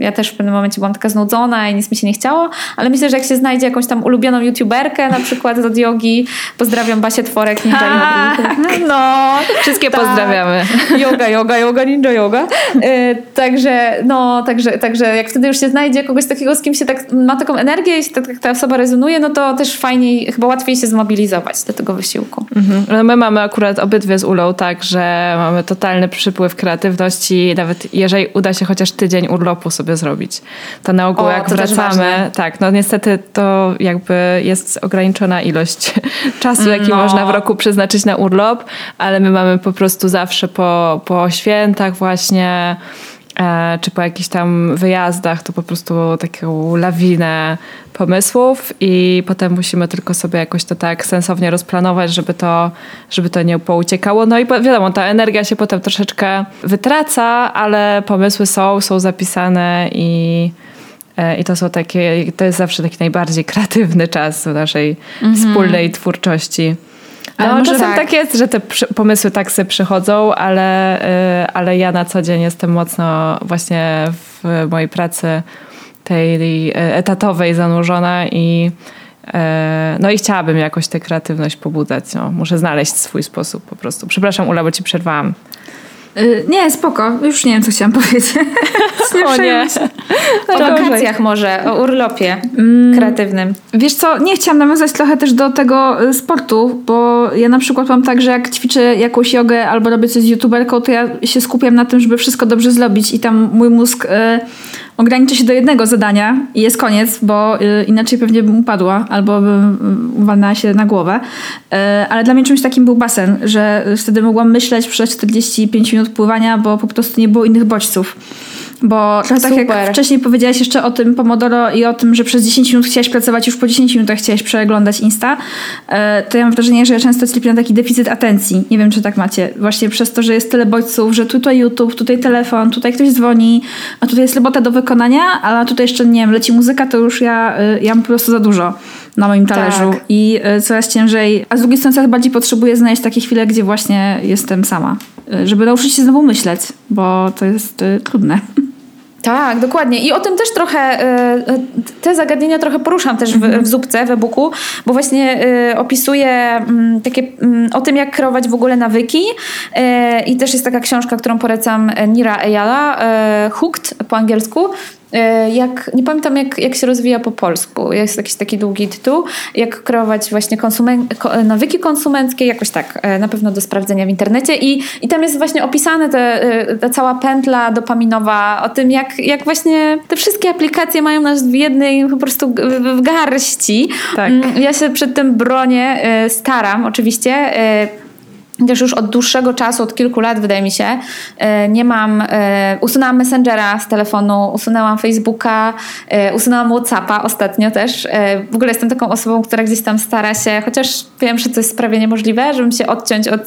ja też w pewnym momencie byłam taka znudzona i nic mi się nie chciało, ale myślę, że jak się znajdzie jakąś tam ulubioną youtuberkę na przykład od jogi, pozdrawiam Basię Tworek, Ninja Yoga. No, wszystkie tak. pozdrawiamy. Yoga, yoga, yoga, ninja yoga. Yy, także, no, także, także jak wtedy już się znajdzie kogoś takiego, z kim się tak, ma taką energię i ta, ta osoba rezonuje, no to też fajniej, chyba łatwiej się zmobilizować do tego wysiłku. Mhm. No my mamy akurat obydwie z Ulą tak, że mamy totalny przypływ kreatywności, nawet jeżeli uda się chociaż tydzień urlopu sobie zrobić. To na ogół o, jak wracamy, tak, no niestety to jakby jest ograniczona ilość czasu, jaki no. można w roku przeznaczyć na urlop, ale my mamy po prostu zawsze po, po świętach właśnie czy po jakichś tam wyjazdach, to po prostu taką lawinę pomysłów i potem musimy tylko sobie jakoś to tak sensownie rozplanować, żeby to, żeby to nie pouciekało. No i wiadomo, ta energia się potem troszeczkę wytraca, ale pomysły są, są zapisane i, e, i to są takie, to jest zawsze taki najbardziej kreatywny czas w naszej -hmm. wspólnej twórczości. Ale no, czasem tak. tak. jest, że te pomysły tak sobie przychodzą, ale, y, ale ja na co dzień jestem mocno właśnie w mojej pracy tej y, etatowej zanurzona i y, no i chciałabym jakoś tę kreatywność pobudzać. No, muszę znaleźć swój sposób po prostu. Przepraszam Ula, bo ci przerwałam. Y, nie, spoko. Już nie wiem, co chciałam powiedzieć. nie o nie. O wakacjach może, o urlopie mm, kreatywnym. Wiesz co, nie chciałam nawiązać trochę też do tego y, sportu, bo ja na przykład mam tak, że jak ćwiczę jakąś jogę albo robię coś z youtuberką, to ja się skupiam na tym, żeby wszystko dobrze zrobić i tam mój mózg... Y, ograniczę się do jednego zadania i jest koniec, bo y, inaczej pewnie bym upadła albo bym y, się na głowę. Y, ale dla mnie czymś takim był basen, że wtedy mogłam myśleć przez 45 minut pływania, bo po prostu nie było innych bodźców. Bo tak jak wcześniej powiedziałaś jeszcze o tym Pomodoro i o tym, że przez 10 minut chciałaś pracować, już po 10 minutach chciałaś przeglądać Insta, e, to ja mam wrażenie, że ja często cierpię na taki deficyt atencji. Nie wiem, czy tak macie. Właśnie przez to, że jest tyle bodźców, że tutaj YouTube, tutaj telefon, tutaj ktoś dzwoni, a tutaj jest robota do wykonania, a tutaj jeszcze, nie wiem, leci muzyka, to już ja, e, ja mam po prostu za dużo na moim talerzu tak. i e, coraz ciężej. A z drugiej strony coraz bardziej potrzebuję znaleźć takie chwile, gdzie właśnie jestem sama, żeby nauczyć się znowu myśleć, bo to jest trudne. Tak, dokładnie. I o tym też trochę, e, te zagadnienia trochę poruszam też w, mhm. w Zupce, w e-booku, bo właśnie e, opisuję mm, takie mm, o tym, jak kreować w ogóle nawyki. E, I też jest taka książka, którą polecam Nira Eyala, Hooked po angielsku. E, jak, nie pamiętam jak, jak się rozwija po polsku, jest jakiś taki długi tytuł, jak kreować właśnie konsumen, nawyki konsumenckie, jakoś tak, e, na pewno do sprawdzenia w internecie i, i tam jest właśnie opisane te, e, ta cała pętla dopaminowa o tym, jak, jak właśnie te wszystkie aplikacje mają nas w jednej po prostu w garści. Tak. Mm, ja się przed tym bronię, staram oczywiście, też już od dłuższego czasu, od kilku lat wydaje mi się, e, nie mam, e, usunęłam Messengera z telefonu, usunęłam Facebooka, e, usunęłam Whatsappa ostatnio też. W ogóle jestem taką osobą, która gdzieś tam stara się, chociaż wiem, że to jest prawie niemożliwe, żebym się odciąć od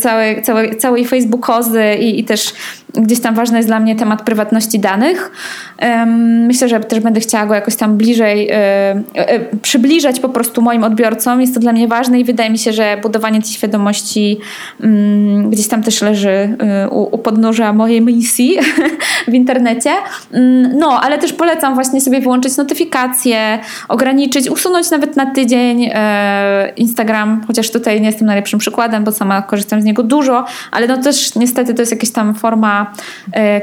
całej, całej, całej Facebookozy i, i też gdzieś tam ważny jest dla mnie temat prywatności danych. Myślę, że też będę chciała go jakoś tam bliżej przybliżać po prostu moim odbiorcom. Jest to dla mnie ważne i wydaje mi się, że budowanie tej świadomości mm, gdzieś tam też leży u, podnóża mojej misji w internecie. Mm, no, ale też polecam właśnie sobie wyłączyć notyfikacje, ograniczyć, usunąć nawet na tydzień e, Instagram, chociaż tutaj nie jestem najlepszym przykładem, bo sama korzystam z niego dużo, ale no też niestety to jest jakaś tam forma e,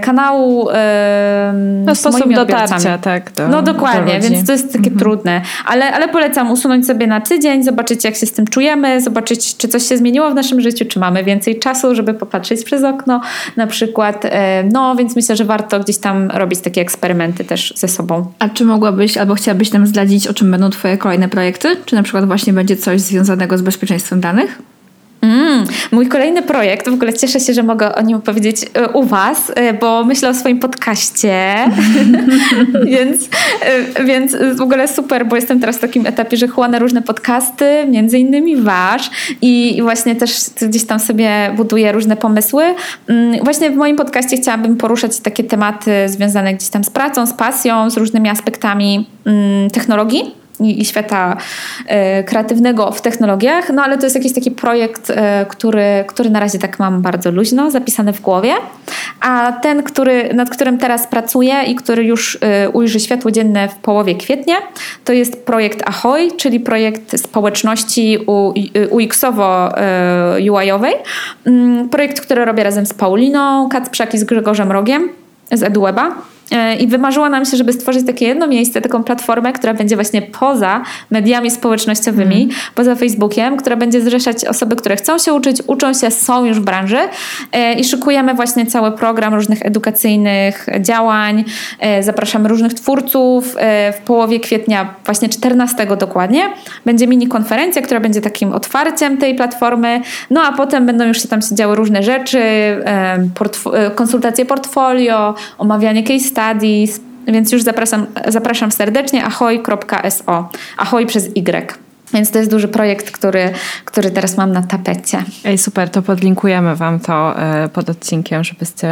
kanału e, no, sposób dotarcia, tak. Do, no dokładnie, więc to jest takie mhm. trudne. Ale, ale polecam usunąć sobie na tydzień, zobaczyć jak się z tym czujemy, zobaczyć czy coś się zmieniło zmieniło w naszym życiu, czy mamy więcej czasu, żeby popatrzeć przez okno na przykład. E, no, więc myślę, że warto gdzieś tam robić takie eksperymenty też ze sobą. A czy mogłabyś albo chciałabyś nam zdradzić, o czym będą Twoje kolejne projekty? Czy na przykład właśnie będzie coś związanego z bezpieczeństwem danych? Mm, mój kolejny projekt, w ogóle cieszę się, że mogę o nim opowiedzieć e, u Was, e, bo myślę o swoim podcaście, więc, e, więc w ogóle super, bo jestem teraz w takim etapie, że chłonę różne podcasty, między innymi Wasz i właśnie też gdzieś tam sobie buduję różne pomysły. Mm, właśnie w moim podcaście chciałabym poruszać takie tematy związane gdzieś tam z pracą, z pasją, z różnymi aspektami mm, technologii i, i świata e, kreatywnego w technologiach, no ale to jest jakiś taki projekt, e, który, który na razie tak mam bardzo luźno zapisany w głowie, a ten, który, nad którym teraz pracuję i który już e, ujrzy światło dzienne w połowie kwietnia, to jest projekt Ahoy, czyli projekt społeczności UX-owo-UI-owej. Mm, projekt, który robię razem z Pauliną Kacprzak i z Grzegorzem Rogiem z EduWeba. E, I wymarzyło nam się, żeby stworzyć takie jedno miejsce, taką platformę, która będzie właśnie poza mediami społecznościowymi, mm. poza Facebookiem, która będzie zrzeszać osoby, które chcą się uczyć, uczą się, są już w branży e, i szykujemy właśnie cały program różnych edukacyjnych działań. E, zapraszamy różnych twórców. W połowie kwietnia, właśnie 14 dokładnie, będzie mini konferencja, która będzie takim otwarciem tej platformy. No a potem będą już się tam się działy różne rzeczy, konsultacje portfolio, omawianie case study, studies, więc już zapraszam, zapraszam serdecznie ahoj.so. Ahoj przez Y. Więc to jest duży projekt, który, który teraz mam na tapecie. Ej, super, to podlinkujemy Wam to e, pod odcinkiem, żebyście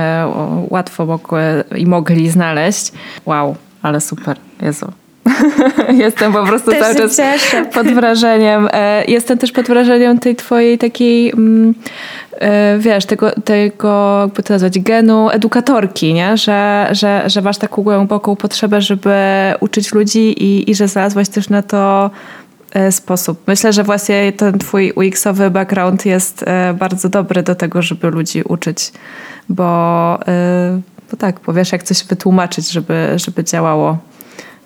łatwo mogły i mogli znaleźć. Wow, ale super, Jezu. Jestem po prostu też cały czas cieszę. pod wrażeniem. E, jestem też pod wrażeniem tej twojej takiej, mm, e, wiesz, tego, tego jakby to nazwać, genu edukatorki, nie? Że, że, że masz taką głęboką potrzebę, żeby uczyć ludzi i, i że znalazłaś też na to e, sposób. Myślę, że właśnie ten twój UX-owy background jest bardzo dobry do tego, żeby ludzi uczyć, bo, bo tak, powiesz, jak coś wytłumaczyć, żeby, żeby działało.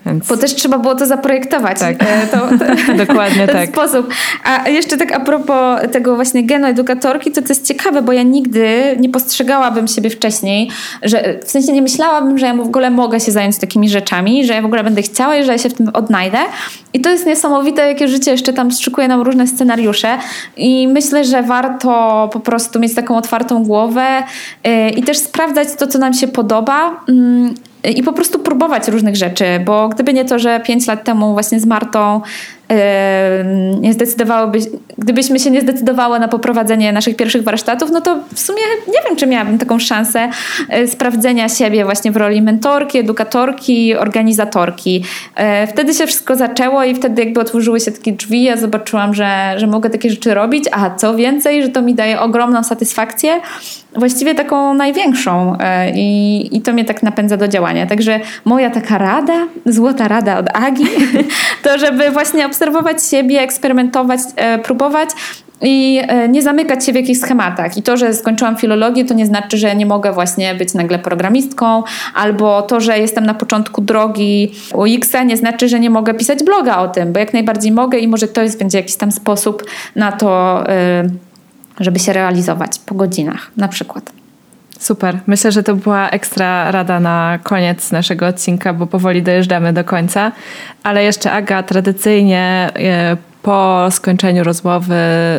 Więc... Bo też trzeba było to zaprojektować. Tak, e, to, to, dokładnie ten tak. sposób. A jeszcze tak a propos tego właśnie genu edukatorki, to to jest ciekawe, bo ja nigdy nie postrzegałabym siebie wcześniej, że w sensie nie myślałabym, że ja w ogóle mogę się zająć takimi rzeczami, że ja w ogóle będę chciała i że ja się w tym odnajdę. I to jest niesamowite, jakie życie jeszcze tam szykuje nam różne scenariusze i myślę, że warto po prostu mieć taką otwartą głowę yy, i też sprawdzać to, co nam się podoba. I po prostu próbować różnych rzeczy, bo gdyby nie to, że pięć lat temu właśnie z Martą nie zdecydowałoby, gdybyśmy się nie zdecydowały na poprowadzenie naszych pierwszych warsztatów, no to w sumie nie wiem, czy miałabym taką szansę e, sprawdzenia siebie właśnie w roli mentorki, edukatorki, organizatorki. E, wtedy się wszystko zaczęło i wtedy jakby otworzyły się takie drzwi, ja zobaczyłam, że, że mogę takie rzeczy robić, a co więcej, że to mi daje ogromną satysfakcję, właściwie taką największą e, i, i to mnie tak napędza do działania. Także moja taka rada, złota rada od Agi, to żeby właśnie obserwować siebie, eksperymentować, e, próbować i e, nie zamykać się w jakichś schematach. I to, że skończyłam filologię, to nie znaczy, że nie mogę właśnie być nagle programistką, albo to, że jestem na początku drogi UX-a, nie znaczy, że nie mogę pisać bloga o tym, bo jak najbardziej mogę i może to jest, będzie jakiś tam sposób na to, e, żeby się realizować po godzinach na przykład. Super. Myślę, że to była ekstra rada na koniec naszego odcinka, bo powoli dojeżdżamy do końca. Ale jeszcze Aga, tradycyjnie e, po skończeniu rozmowy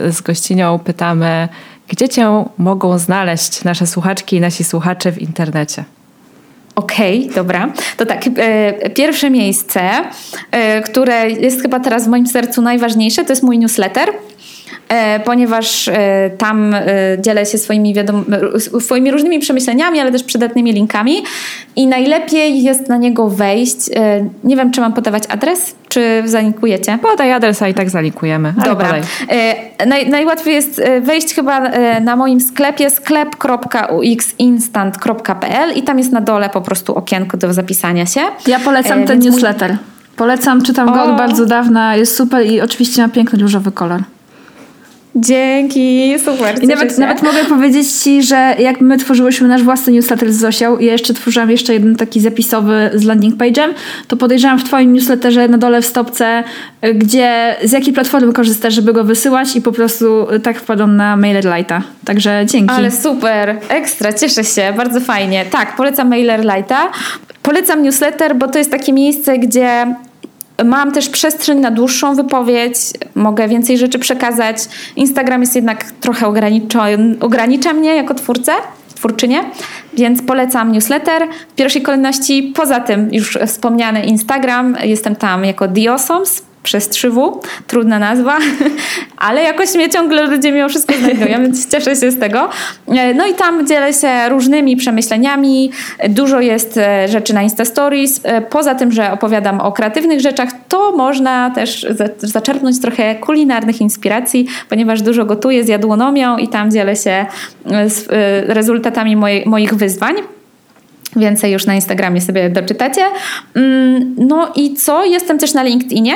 z gościnią pytamy, gdzie cię mogą znaleźć nasze słuchaczki i nasi słuchacze w internecie? Okej, okay, dobra. To tak, e, pierwsze miejsce, e, które jest chyba teraz w moim sercu najważniejsze, to jest mój newsletter. E, ponieważ e, tam e, dzielę się swoimi, wiadom- swoimi różnymi przemyśleniami, ale też przydatnymi linkami i najlepiej jest na niego wejść. Nie wiem, czy mam podawać adres, czy zalinkujecie? Podaj adres, a i tak zalinkujemy. Dobra. Naj, najłatwiej jest wejść chyba na moim sklepie sklep.uxinstant.pl i tam jest na dole po prostu okienko do zapisania się. Ja polecam ten newsletter. Polecam, czytam go od bardzo dawna, jest super i oczywiście ma piękny różowy kolor. Dzięki, super. I nawet, nawet mogę powiedzieć Ci, że jak my tworzyłyśmy nasz własny newsletter z Zosią, ja jeszcze tworzyłam jeszcze jeden taki zapisowy z landing page'em, to podejrzewam w Twoim newsletterze na dole w stopce, y, gdzie z jakiej platformy korzystasz, żeby go wysyłać i po prostu y, tak wpadłam na MailerLite'a. Także dzięki. Ale super, ekstra, cieszę się, bardzo fajnie. Tak, polecam MailerLite'a. Polecam newsletter, bo to jest takie miejsce, gdzie Mam też przestrzeń na dłuższą wypowiedź, mogę więcej rzeczy przekazać. Instagram jest jednak trochę ogranicza, ogranicza mnie jako twórcę, twórczynię, więc polecam newsletter. W pierwszej kolejności, poza tym już wspomniany Instagram, jestem tam jako Diosoms przez 3W, trudna nazwa, ale jakoś mnie ciągle ludzie mimo wszystko znajdują, więc cieszę się z tego. E, no i tam dzielę się różnymi przemyśleniami, dużo jest e, rzeczy na Insta Stories. E, poza tym, że opowiadam o kreatywnych rzeczach, to można też zaczerpnąć trochę kulinarnych inspiracji, ponieważ dużo gotuję z jadłonomią i tam dzielę się z rezultatami moich wyzwań. Więcej już na Instagramie sobie doczytacie. Mm, no i co? Jestem też na LinkedInie.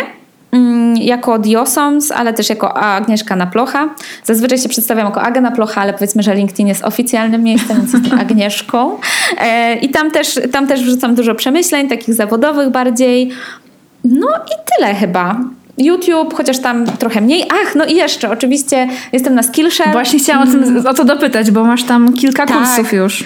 Mm, jako Diosons, ale też jako Agnieszka Naplocha. Zazwyczaj się przedstawiam jako Aga Naplocha, ale powiedzmy, że LinkedIn jest oficjalnym miejscem, więc jestem Agnieszką. E, I tam też, tam też wrzucam dużo przemyśleń, takich zawodowych bardziej. No i tyle chyba. YouTube, chociaż tam trochę mniej. Ach, no i jeszcze, oczywiście jestem na Skillshare. Właśnie chciałam o, tym, mm. o to dopytać, bo masz tam kilka tak. kursów już.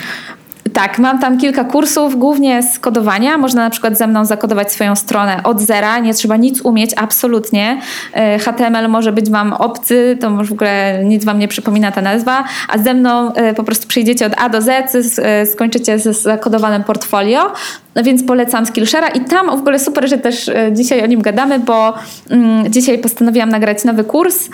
Tak, mam tam kilka kursów, głównie z kodowania. Można na przykład ze mną zakodować swoją stronę od zera, nie trzeba nic umieć, absolutnie. E, HTML może być Wam obcy, to w ogóle nic Wam nie przypomina ta nazwa, a ze mną e, po prostu przyjdziecie od A do Z, e, skończycie z zakodowanym portfolio. No więc polecam Skillshare'a i tam w ogóle super, że też dzisiaj o nim gadamy, bo mm, dzisiaj postanowiłam nagrać nowy kurs.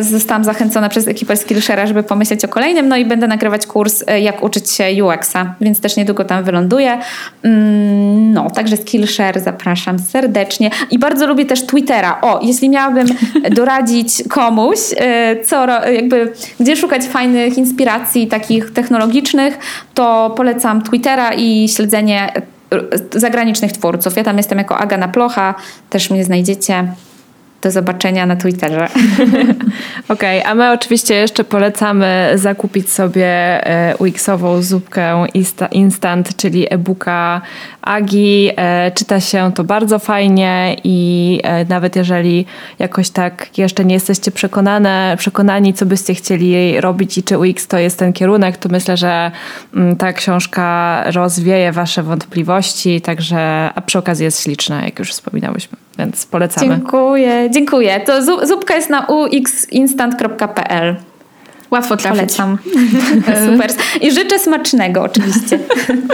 Zostałam zachęcona przez ekipę Skillshare'a, żeby pomyśleć o kolejnym, no i będę nagrywać kurs jak uczyć się UX-a więc też niedługo tam wyląduję. Mm, no, także Skillshare zapraszam serdecznie. I bardzo lubię też Twittera. O, jeśli miałabym doradzić komuś, co jakby, gdzie szukać fajnych inspiracji takich technologicznych, to polecam Twittera i śledzenie zagranicznych twórców. Ja tam jestem jako Agana Plocha, też mnie znajdziecie. Do zobaczenia na Twitterze. Okej, okay, a my oczywiście jeszcze polecamy zakupić sobie e, Wixową zupkę Instant, czyli e-booka Agi. E, czyta się to bardzo fajnie i e, nawet jeżeli jakoś tak jeszcze nie jesteście przekonane, przekonani, co byście chcieli robić i czy Wix to jest ten kierunek, to myślę, że mm, ta książka rozwieje wasze wątpliwości, także a przy okazji jest śliczna, jak już wspominałyśmy, więc polecamy. Dziękuję, dziękuję. To zupka jest na uxinstant.pl. Łatwo trafić. Polecam. Super. I życzę smacznego oczywiście.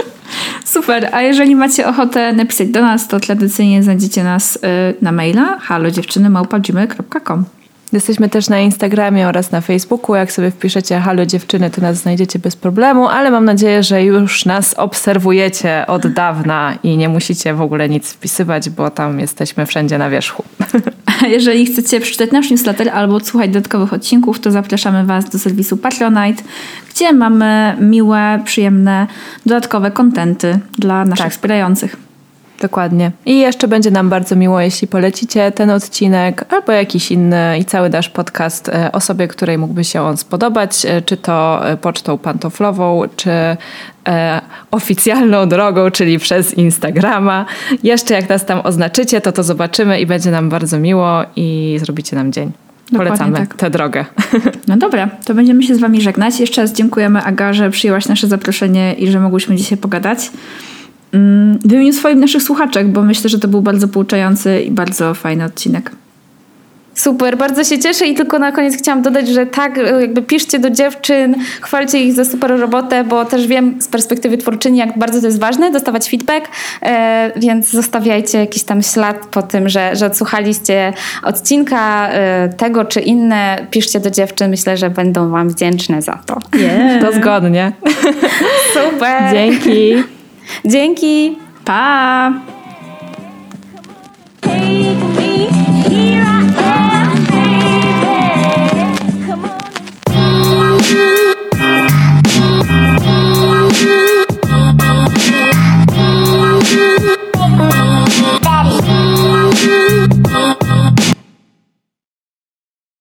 Super. A jeżeli macie ochotę napisać do nas, to tradycyjnie znajdziecie nas y, na maila halodziewczynymałpa.gmail.com Jesteśmy też na Instagramie oraz na Facebooku. Jak sobie wpiszecie Halo Dziewczyny, to nas znajdziecie bez problemu, ale mam nadzieję, że już nas obserwujecie od dawna i nie musicie w ogóle nic wpisywać, bo tam jesteśmy wszędzie na wierzchu. A jeżeli chcecie przeczytać nasz newsletter albo słuchać dodatkowych odcinków, to zapraszamy Was do serwisu Patronite, gdzie mamy miłe, przyjemne, dodatkowe kontenty dla naszych tak. wspierających. Dokładnie. I jeszcze będzie nam bardzo miło, jeśli polecicie ten odcinek albo jakiś inny i cały nasz podcast e, osobie, której mógłby się on spodobać, e, czy to e, pocztą pantoflową, czy e, oficjalną drogą, czyli przez Instagrama. Jeszcze jak nas tam oznaczycie, to to zobaczymy i będzie nam bardzo miło i zrobicie nam dzień. Polecamy tak. tę drogę. No dobra, to będziemy się z Wami żegnać. Jeszcze raz dziękujemy Aga, że przyjęłaś nasze zaproszenie i że mogłyśmy dzisiaj pogadać. Mm, wymienił swoim naszych słuchaczek, bo myślę, że to był bardzo pouczający i bardzo fajny odcinek. Super, bardzo się cieszę i tylko na koniec chciałam dodać, że tak, jakby piszcie do dziewczyn, chwalcie ich za super robotę, bo też wiem z perspektywy twórczyni, jak bardzo to jest ważne, dostawać feedback, e, więc zostawiajcie jakiś tam ślad po tym, że, że odsłuchaliście odcinka e, tego czy inne, piszcie do dziewczyn, myślę, że będą wam wdzięczne za to. Yeah. To zgodnie. Super. Dzięki. Dzięki, pa!